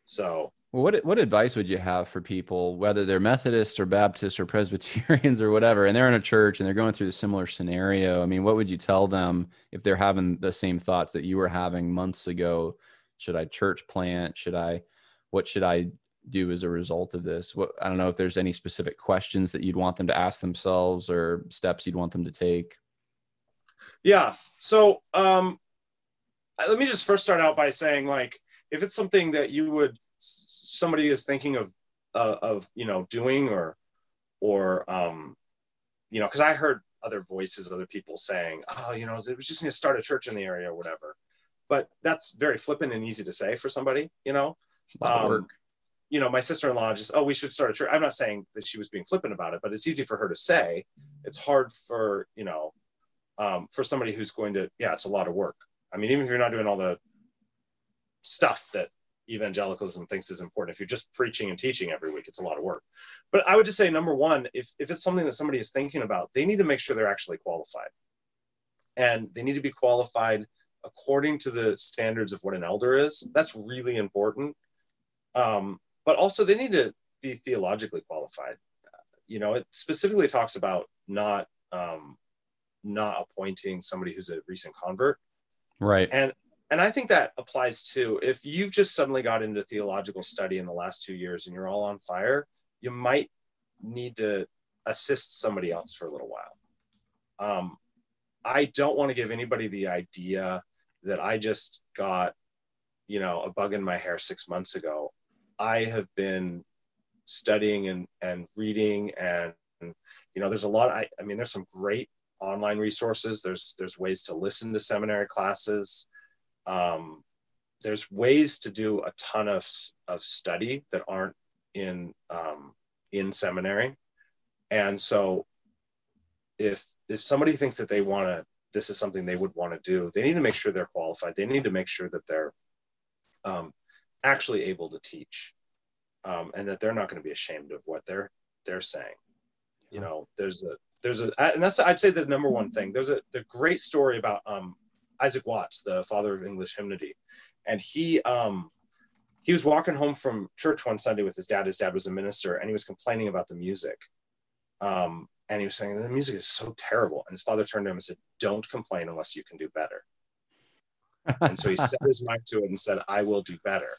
So, well, what what advice would you have for people, whether they're Methodists or Baptists or Presbyterians or whatever, and they're in a church and they're going through a similar scenario? I mean, what would you tell them if they're having the same thoughts that you were having months ago? Should I church plant? Should I, what should I do as a result of this? What, I don't know if there's any specific questions that you'd want them to ask themselves or steps you'd want them to take. Yeah. So, um, let me just first start out by saying like, if it's something that you would, somebody is thinking of, uh, of, you know, doing or, or, um, you know, cause I heard other voices, other people saying, oh, you know, it was just going to start a church in the area or whatever but that's very flippant and easy to say for somebody, you know. Um, you know, my sister-in-law just, oh, we should start a church. I'm not saying that she was being flippant about it, but it's easy for her to say. It's hard for, you know, um, for somebody who's going to, yeah, it's a lot of work. I mean, even if you're not doing all the stuff that evangelicalism thinks is important, if you're just preaching and teaching every week, it's a lot of work. But I would just say, number one, if, if it's something that somebody is thinking about, they need to make sure they're actually qualified. And they need to be qualified according to the standards of what an elder is. That's really important. Um, but also, they need to be theologically qualified. You know, it specifically talks about not um, not appointing somebody who's a recent convert. Right. And and I think that applies too. If you've just suddenly got into theological study in the last two years and you're all on fire, you might need to assist somebody else for a little while. Um, I don't want to give anybody the idea that I just got, you know, a bug in my hair six months ago. I have been studying and, and reading and, you know, there's a lot, I, I mean, there's some great online resources. There's, there's ways to listen to seminary classes. Um, there's ways to do a ton of, of study that aren't in, um, in seminary. And so if, if somebody thinks that they want to this is something they would want to do, they need to make sure they're qualified. They need to make sure that they're um, actually able to teach, um, and that they're not going to be ashamed of what they're they're saying. You know, there's a there's a and that's I'd say the number one thing. There's a the great story about um, Isaac Watts, the father of English hymnody, and he um, he was walking home from church one Sunday with his dad. His dad was a minister, and he was complaining about the music. Um, and he was saying the music is so terrible. And his father turned to him and said, "Don't complain unless you can do better." and so he set his mind to it and said, "I will do better."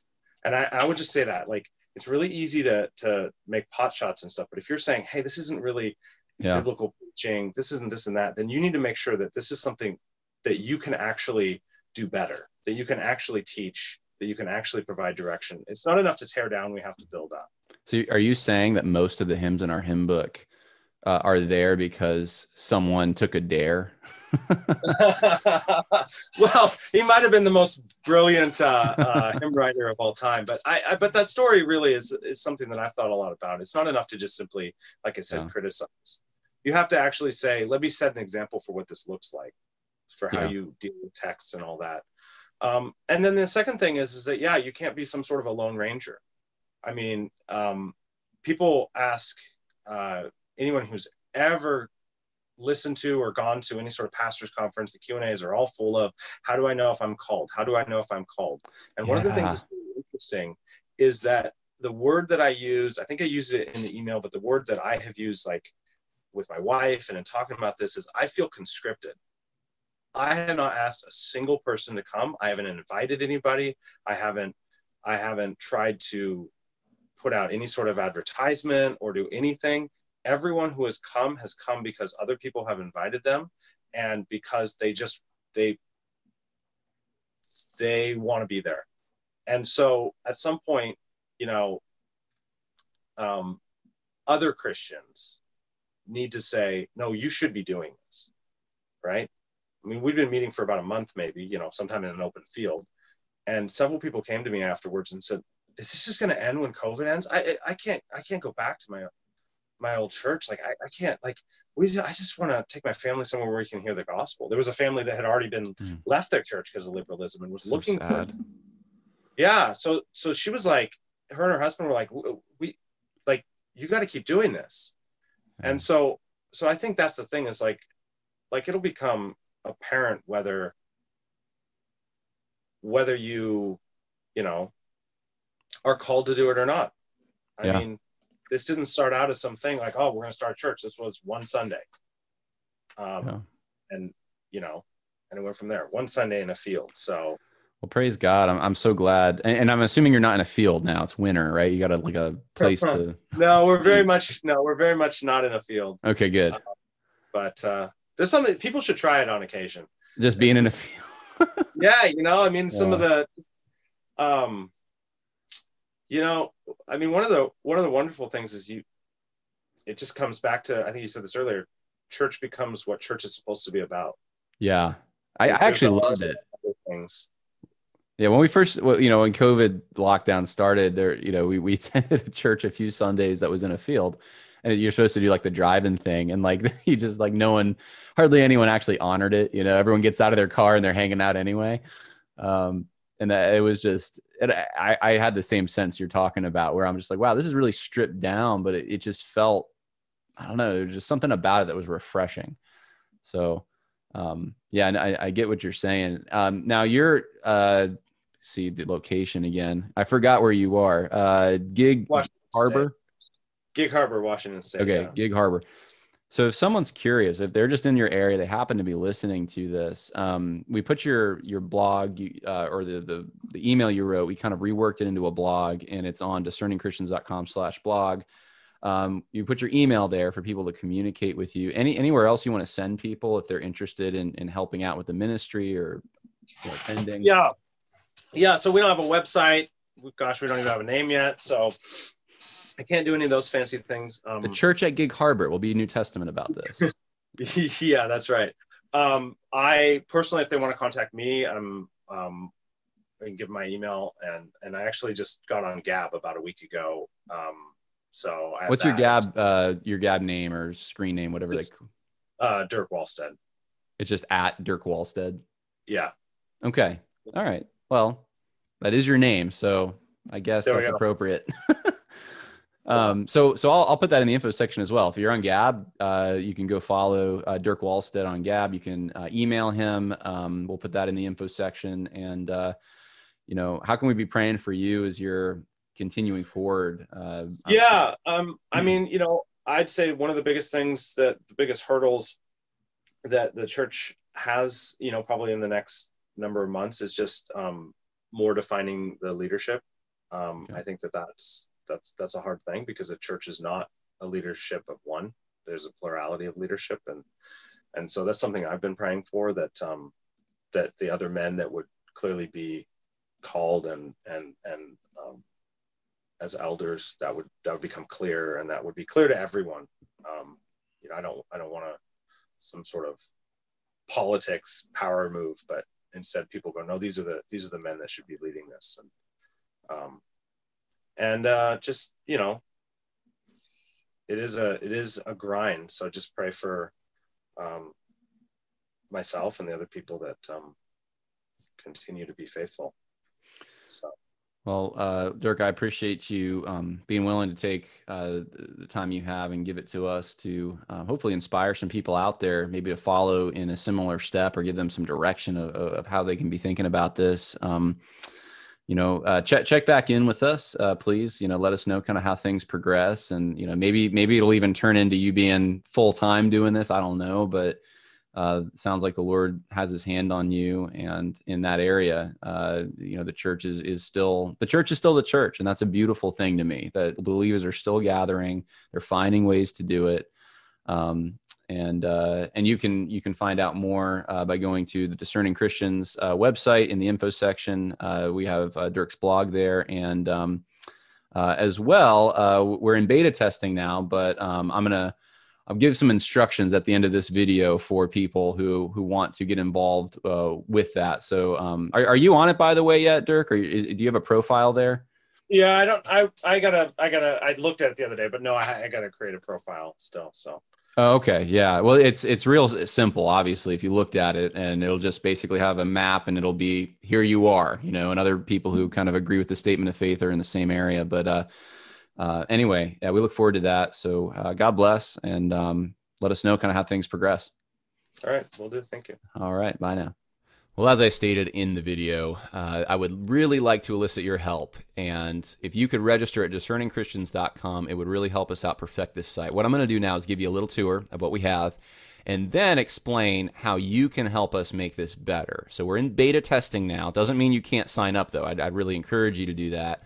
And I, I would just say that, like, it's really easy to to make pot shots and stuff, but if you're saying, "Hey, this isn't really yeah. biblical preaching, this isn't this and that," then you need to make sure that this is something that you can actually do better, that you can actually teach, that you can actually provide direction. It's not enough to tear down; we have to build up. So, are you saying that most of the hymns in our hymn book uh, are there because someone took a dare? well, he might have been the most brilliant uh, uh, hymn writer of all time, but I, I, but that story really is is something that I've thought a lot about. It's not enough to just simply, like I said, yeah. criticize. You have to actually say, "Let me set an example for what this looks like, for how yeah. you deal with texts and all that." Um, and then the second thing is, is that yeah, you can't be some sort of a lone ranger. I mean, um, people ask uh, anyone who's ever listened to or gone to any sort of pastors conference, the Q and A's are all full of how do I know if I'm called? How do I know if I'm called? And yeah. one of the things that's really interesting is that the word that I use, I think I used it in the email, but the word that I have used like with my wife and in talking about this is I feel conscripted. I have not asked a single person to come. I haven't invited anybody. I haven't I haven't tried to put out any sort of advertisement or do anything. Everyone who has come has come because other people have invited them and because they just they they want to be there. And so at some point, you know, um, other Christians need to say, no, you should be doing this, right? I mean, we've been meeting for about a month, maybe, you know, sometime in an open field. And several people came to me afterwards and said, is this just going to end when COVID ends? I, I can't, I can't go back to my, my old church. Like, I, I can't, like, we, I just want to take my family somewhere where we can hear the gospel. There was a family that had already been mm. left their church because of liberalism and was so looking sad. for, yeah. So, so she was like, her and her husband were like, we, like, you got to keep doing this. Yeah. And so, so I think that's the thing is like, like it'll become apparent whether, whether you, you know, are called to do it or not. I yeah. mean, this didn't start out as something like, oh, we're going to start church. This was one Sunday. Um, yeah. And, you know, and it went from there one Sunday in a field. So, well, praise God. I'm, I'm so glad. And, and I'm assuming you're not in a field now. It's winter, right? You got a, like a place to. no, we're very much, no, we're very much not in a field. Okay, good. Uh, but uh, there's something people should try it on occasion. Just being it's, in a field. yeah. You know, I mean, yeah. some of the, um, you know, I mean, one of the one of the wonderful things is you. It just comes back to I think you said this earlier. Church becomes what church is supposed to be about. Yeah, I, I actually loved it. Things. Yeah, when we first, well, you know, when COVID lockdown started, there, you know, we we attended a church a few Sundays that was in a field, and you're supposed to do like the drive-in thing, and like you just like no one, hardly anyone actually honored it. You know, everyone gets out of their car and they're hanging out anyway. Um, and that it was just it, I, I had the same sense you're talking about where i'm just like wow this is really stripped down but it, it just felt i don't know there's just something about it that was refreshing. So um yeah and I, I get what you're saying. Um now you're uh see the location again. I forgot where you are. Uh gig Washington harbor? State. gig harbor washington state okay yeah. gig harbor so if someone's curious, if they're just in your area, they happen to be listening to this, um, we put your your blog uh, or the, the the email you wrote. We kind of reworked it into a blog, and it's on discerningchristians.com/blog. Um, you put your email there for people to communicate with you. Any anywhere else you want to send people if they're interested in in helping out with the ministry or, or attending? Yeah, yeah. So we don't have a website. Gosh, we don't even have a name yet. So I can't do any of those fancy things. Um, the church at Gig Harbor will be a New Testament about this. yeah, that's right. Um, I personally, if they want to contact me, I'm um, I can give my email and and I actually just got on Gab about a week ago. Um, so what's your Gab uh, your Gab name or screen name, whatever just, they. Uh, Dirk Wallstead. It's just at Dirk Wallstead. Yeah. Okay. All right. Well, that is your name, so I guess There that's appropriate. um, so so I'll, I'll put that in the info section as well. If you're on Gab, uh, you can go follow uh, Dirk Wallstead on Gab. You can uh, email him. Um, we'll put that in the info section. And uh, you know, how can we be praying for you as you're continuing forward? Uh, Yeah. Um, I mean, you know, I'd say one of the biggest things that the biggest hurdles that the church has, you know, probably in the next number of months is just um, more defining the leadership. Um, Okay. I think that that's that's that's a hard thing because a church is not a leadership of one. There's a plurality of leadership, and and so that's something I've been praying for that um, that the other men that would clearly be called and and and um, as elders that would that would become clear and that would be clear to everyone. Um, you know i don't i don't want to some sort of politics power move but instead people go no these are the these are the men that should be leading this. And um and uh just you know it is a it is a grind. So just pray for um myself and the other people that um continue to be faithful. So. Well, uh, Dirk, I appreciate you um, being willing to take uh, the time you have and give it to us to uh, hopefully inspire some people out there, maybe to follow in a similar step or give them some direction of, of how they can be thinking about this. You know, uh, check check back in with us, uh, please. You know, let us know kind of how things progress, and you know, maybe maybe it'll even turn into you being full time doing this. I don't know, but uh, sounds like the Lord has His hand on you, and in that area, uh, you know, the church is is still the church is still the church, and that's a beautiful thing to me. That believers are still gathering, they're finding ways to do it, um, and uh, and you can you can find out more uh, by going to the Discerning Christians uh, website in the info section. Uh, we have uh, Dirk's blog there, and um, uh, as well, we're in beta testing now, but um, I'm gonna I'll give some instructions at the end of this video for people who who want to get involved with that. So, um, are, are you on it by the way yet, Dirk? Or is, do you have a profile there? Yeah, I don't. I I gotta. I gotta. I looked at it the other day, but no, I, I gotta create a profile still. So Oh, okay, yeah. Well, it's it's real simple. Obviously, if you looked at it, and it'll just basically have a map, and it'll be here you are, you know, and other people who kind of agree with the statement of faith are in the same area. But uh, uh, anyway, yeah, we look forward to that. So uh, God bless, and um, let us know kind of how things progress. all right, we'll do. Thank you. All right. Bye now. Well, as I stated in the video, uh, I would really like to elicit your help. And if you could register at discerningchristians.com, it would really help us out perfect this site. What I'm going to do now is give you a little tour of what we have and then explain how you can help us make this better. So we're in beta testing now. Doesn't mean you can't sign up, though. I'd, I'd really encourage you to do that.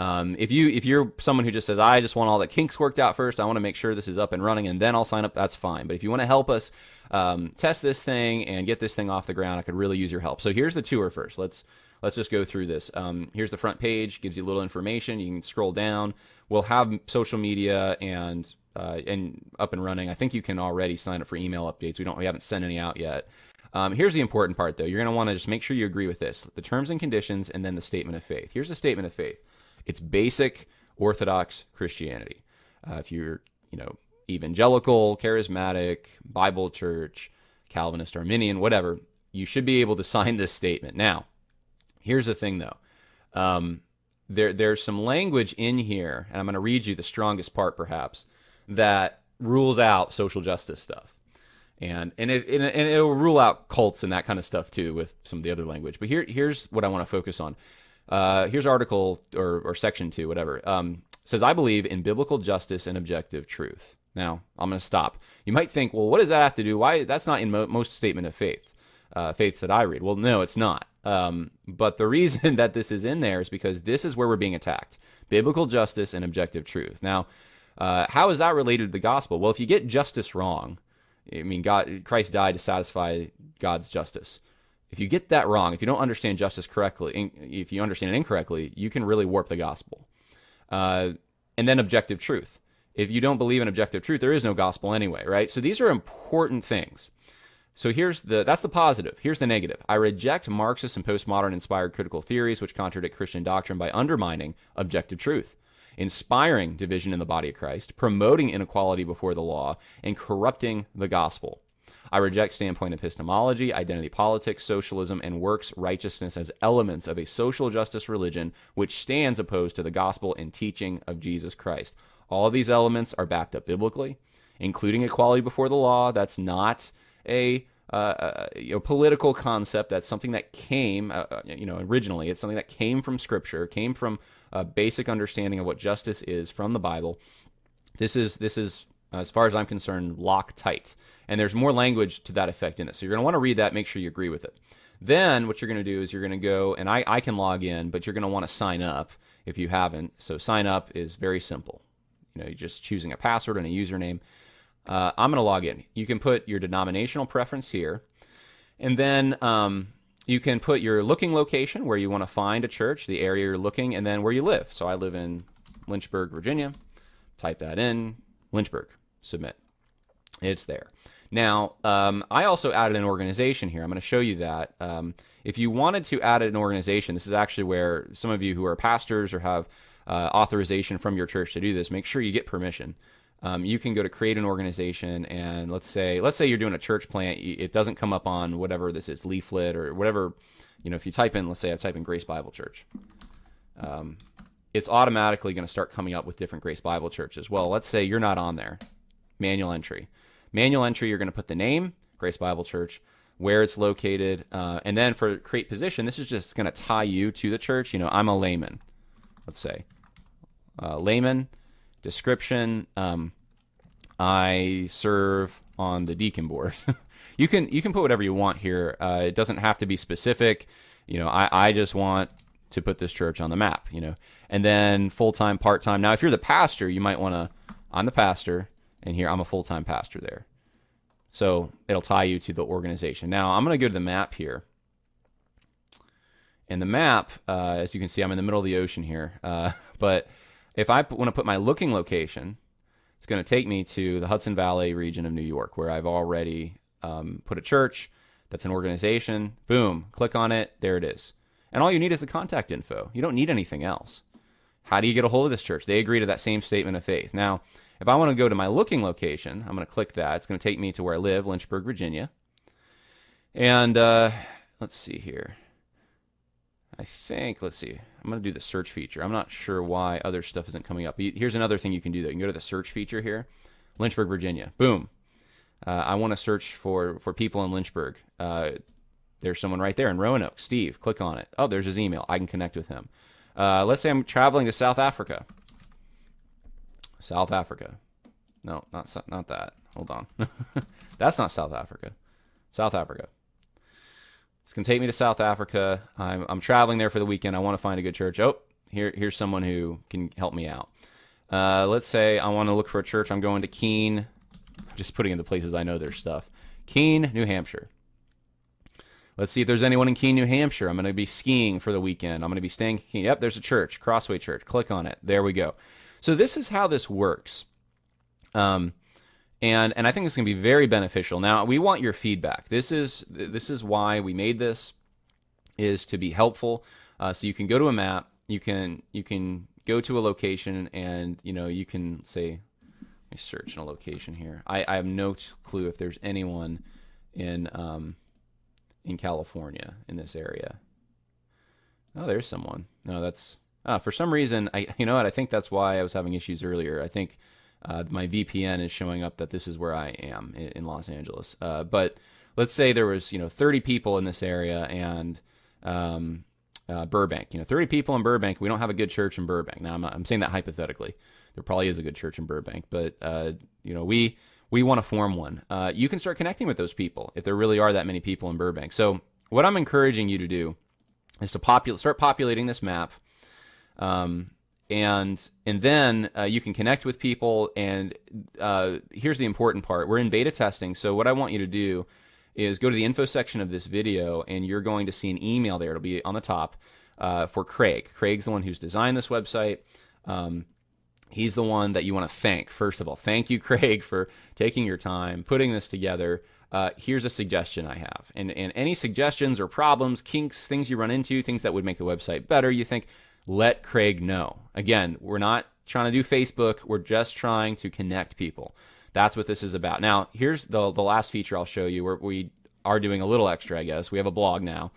Um, if you if you're someone who just says I just want all the kinks worked out first, I want to make sure this is up and running, and then I'll sign up. That's fine. But if you want to help us um, test this thing and get this thing off the ground, I could really use your help. So here's the tour first. Let's let's just go through this. Um, here's the front page, gives you a little information. You can scroll down. We'll have social media and uh, and up and running. I think you can already sign up for email updates. We don't we haven't sent any out yet. Um, here's the important part, though. You're going to want to just make sure you agree with this: the terms and conditions, and then the statement of faith. Here's the statement of faith. It's basic Orthodox Christianity. Uh, if you're, you know, evangelical, charismatic, Bible church, Calvinist, Arminian, whatever, you should be able to sign this statement. Now, here's the thing, though. Um, there, there's some language in here, and I'm going to read you the strongest part, perhaps, that rules out social justice stuff and and it and it will rule out cults and that kind of stuff too with some of the other language. But here here's what I want to focus on. Uh, here's article or or section two, whatever. Um, says I believe in biblical justice and objective truth. Now I'm going to stop. You might think, well, what does that have to do? Why that's not in mo- most statement of faith, uh, faiths that I read. Well, no, it's not. Um, but the reason that this is in there is because this is where we're being attacked: biblical justice and objective truth. Now, uh, how is that related to the gospel? Well, if you get justice wrong, I mean, God, Christ died to satisfy God's justice. If you get that wrong, if you don't understand justice correctly, if you understand it incorrectly, you can really warp the gospel. Uh, and then objective truth. If you don't believe in objective truth, there is no gospel anyway, right? So these are important things. So here's the that's the positive. Here's the negative. I reject Marxist and postmodern inspired critical theories which contradict Christian doctrine by undermining objective truth, inspiring division in the body of Christ, promoting inequality before the law, and corrupting the gospel. I reject standpoint epistemology, identity politics, socialism, and works righteousness as elements of a social justice religion which stands opposed to the gospel and teaching of Jesus Christ. All of these elements are backed up biblically, including equality before the law. That's not a uh, uh you know, political concept. That's something that came, uh, uh, you know, originally. It's something that came from Scripture, came from a basic understanding of what justice is from the Bible. This is this is as far as I'm concerned, lock tight. And there's more language to that effect in it. So you're going to want to read that, make sure you agree with it. Then what you're going to do is you're going to go, and I, I can log in, but you're going to want to sign up if you haven't. So sign up is very simple. You know, you're just choosing a password and a username. Uh, I'm going to log in. You can put your denominational preference here, and then um, you can put your looking location where you want to find a church, the area you're looking, and then where you live. So I live in Lynchburg, Virginia. Type that in, Lynchburg submit. It's there. Now, um, I also added an organization here. I'm going to show you that. Um, if you wanted to add an organization, this is actually where some of you who are pastors or have uh, authorization from your church to do this, make sure you get permission. Um, you can go to create an organization, and let's say let's say you're doing a church plant. It doesn't come up on whatever this is, leaflet or whatever. You know, if you type in, let's say I type in Grace Bible Church, um, it's automatically going to start coming up with different Grace Bible churches. Well, let's say you're not on there manual entry. Manual entry, you're going to put the name, Grace Bible Church, where it's located, uh, and then for create position, this is just going to tie you to the church. You know, I'm a layman, let's say, uh, layman, description. Um, I serve on the deacon board. you can you can put whatever you want here. Uh, it doesn't have to be specific. You know, I, I just want to put this church on the map. You know, and then full time, part time. Now, if you're the pastor, you might want to. I'm the pastor and here I'm a full time pastor there. So it'll tie you to the organization. Now I'm going to go to the map here. And the map, uh, as you can see, I'm in the middle of the ocean here. Uh, but if I want to put my looking location, it's going to take me to the Hudson Valley region of New York, where I've already um, put a church. That's an organization. Boom, click on it. There it is. And all you need is the contact info. You don't need anything else. How do you get a hold of this church? They agree to that same statement of faith. Now, if I want to go to my looking location, I'm going to click that. It's going to take me to where I live, Lynchburg, Virginia. And uh, let's see here. I think, let's see, I'm going to do the search feature. I'm not sure why other stuff isn't coming up. Here's another thing you can do though. You can go to the search feature here, Lynchburg, Virginia. Boom. Uh, I want to search for, for people in Lynchburg. Uh, there's someone right there in Roanoke, Steve. Click on it. Oh, there's his email. I can connect with him. Uh, let's say I'm traveling to South Africa. South Africa. No, not not that. Hold on. That's not South Africa. South Africa. It's gonna take me to South Africa. I'm I'm traveling there for the weekend. I want to find a good church. Oh, here here's someone who can help me out. Uh, let's say I want to look for a church. I'm going to Keene. just putting in the places I know their stuff. Keene, New Hampshire. Let's see if there's anyone in Keene, New Hampshire. I'm going to be skiing for the weekend. I'm going to be staying in Keene. Yep, there's a church, Crossway Church. Click on it. There we go. So this is how this works. Um, and and I think it's going to be very beneficial. Now we want your feedback. This is this is why we made this is to be helpful. Uh, so you can go to a map, you can you can go to a location, and you know you can say, let me search in a location here. I, I have no clue if there's anyone in um, in California in this area. Oh, there's someone. No, that's uh, for some reason, I you know what? I think that's why I was having issues earlier. I think uh, my VPN is showing up that this is where I am in, in Los Angeles. Uh, but let's say there was you know 30 people in this area and um, uh, Burbank. You know, 30 people in Burbank. We don't have a good church in Burbank. Now I'm, I'm saying that hypothetically. There probably is a good church in Burbank, but uh, you know we we want to form one. Uh, you can start connecting with those people if there really are that many people in Burbank. So what I'm encouraging you to do is to popul- start populating this map um, and and then uh, you can connect with people. And uh, here's the important part: we're in beta testing. So what I want you to do is go to the info section of this video, and you're going to see an email there. It'll be on the top uh, for Craig. Craig's the one who's designed this website. Um, he's the one that you want to thank. First of all, thank you, Craig, for taking your time putting this together. Uh, here's a suggestion I have. And, and any suggestions or problems, kinks, things you run into, things that would make the website better, you think, let Craig know. Again, we're not trying to do Facebook, we're just trying to connect people. That's what this is about. Now, here's the the last feature I'll show you where we are doing a little extra, I guess. We have a blog now.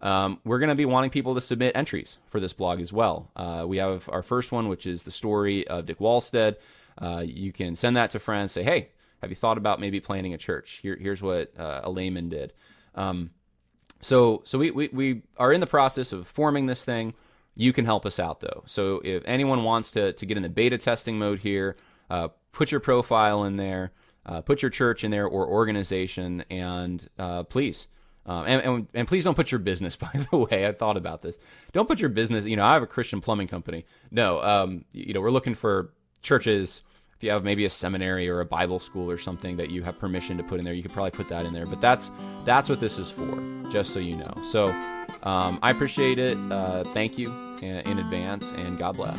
Um, we're going to be wanting people to submit entries for this blog as well. Uh, we have our first one, which is the story of Dick Wallstead. Uh, you can send that to friends. Say, hey, have you thought about maybe planning a church? Here, here's what uh, a layman did. Um, so, so we, we, we are in the process of forming this thing. You can help us out though. So if anyone wants to, to get in the beta testing mode here, uh, put your profile in there, uh, put your church in there or organization, and uh, please. Uh, and, and, and, please don't put your business, by the way. I thought about this. Don't put your business, you know, I have a Christian plumbing company. No, um, you know, we're looking for churches. If you have maybe a seminary or a Bible school or something that you have permission to put in there, you could probably put that in there. But that's that's what this is for, just so you know. So um, I appreciate it. Uh, thank you in, in advance, and God bless.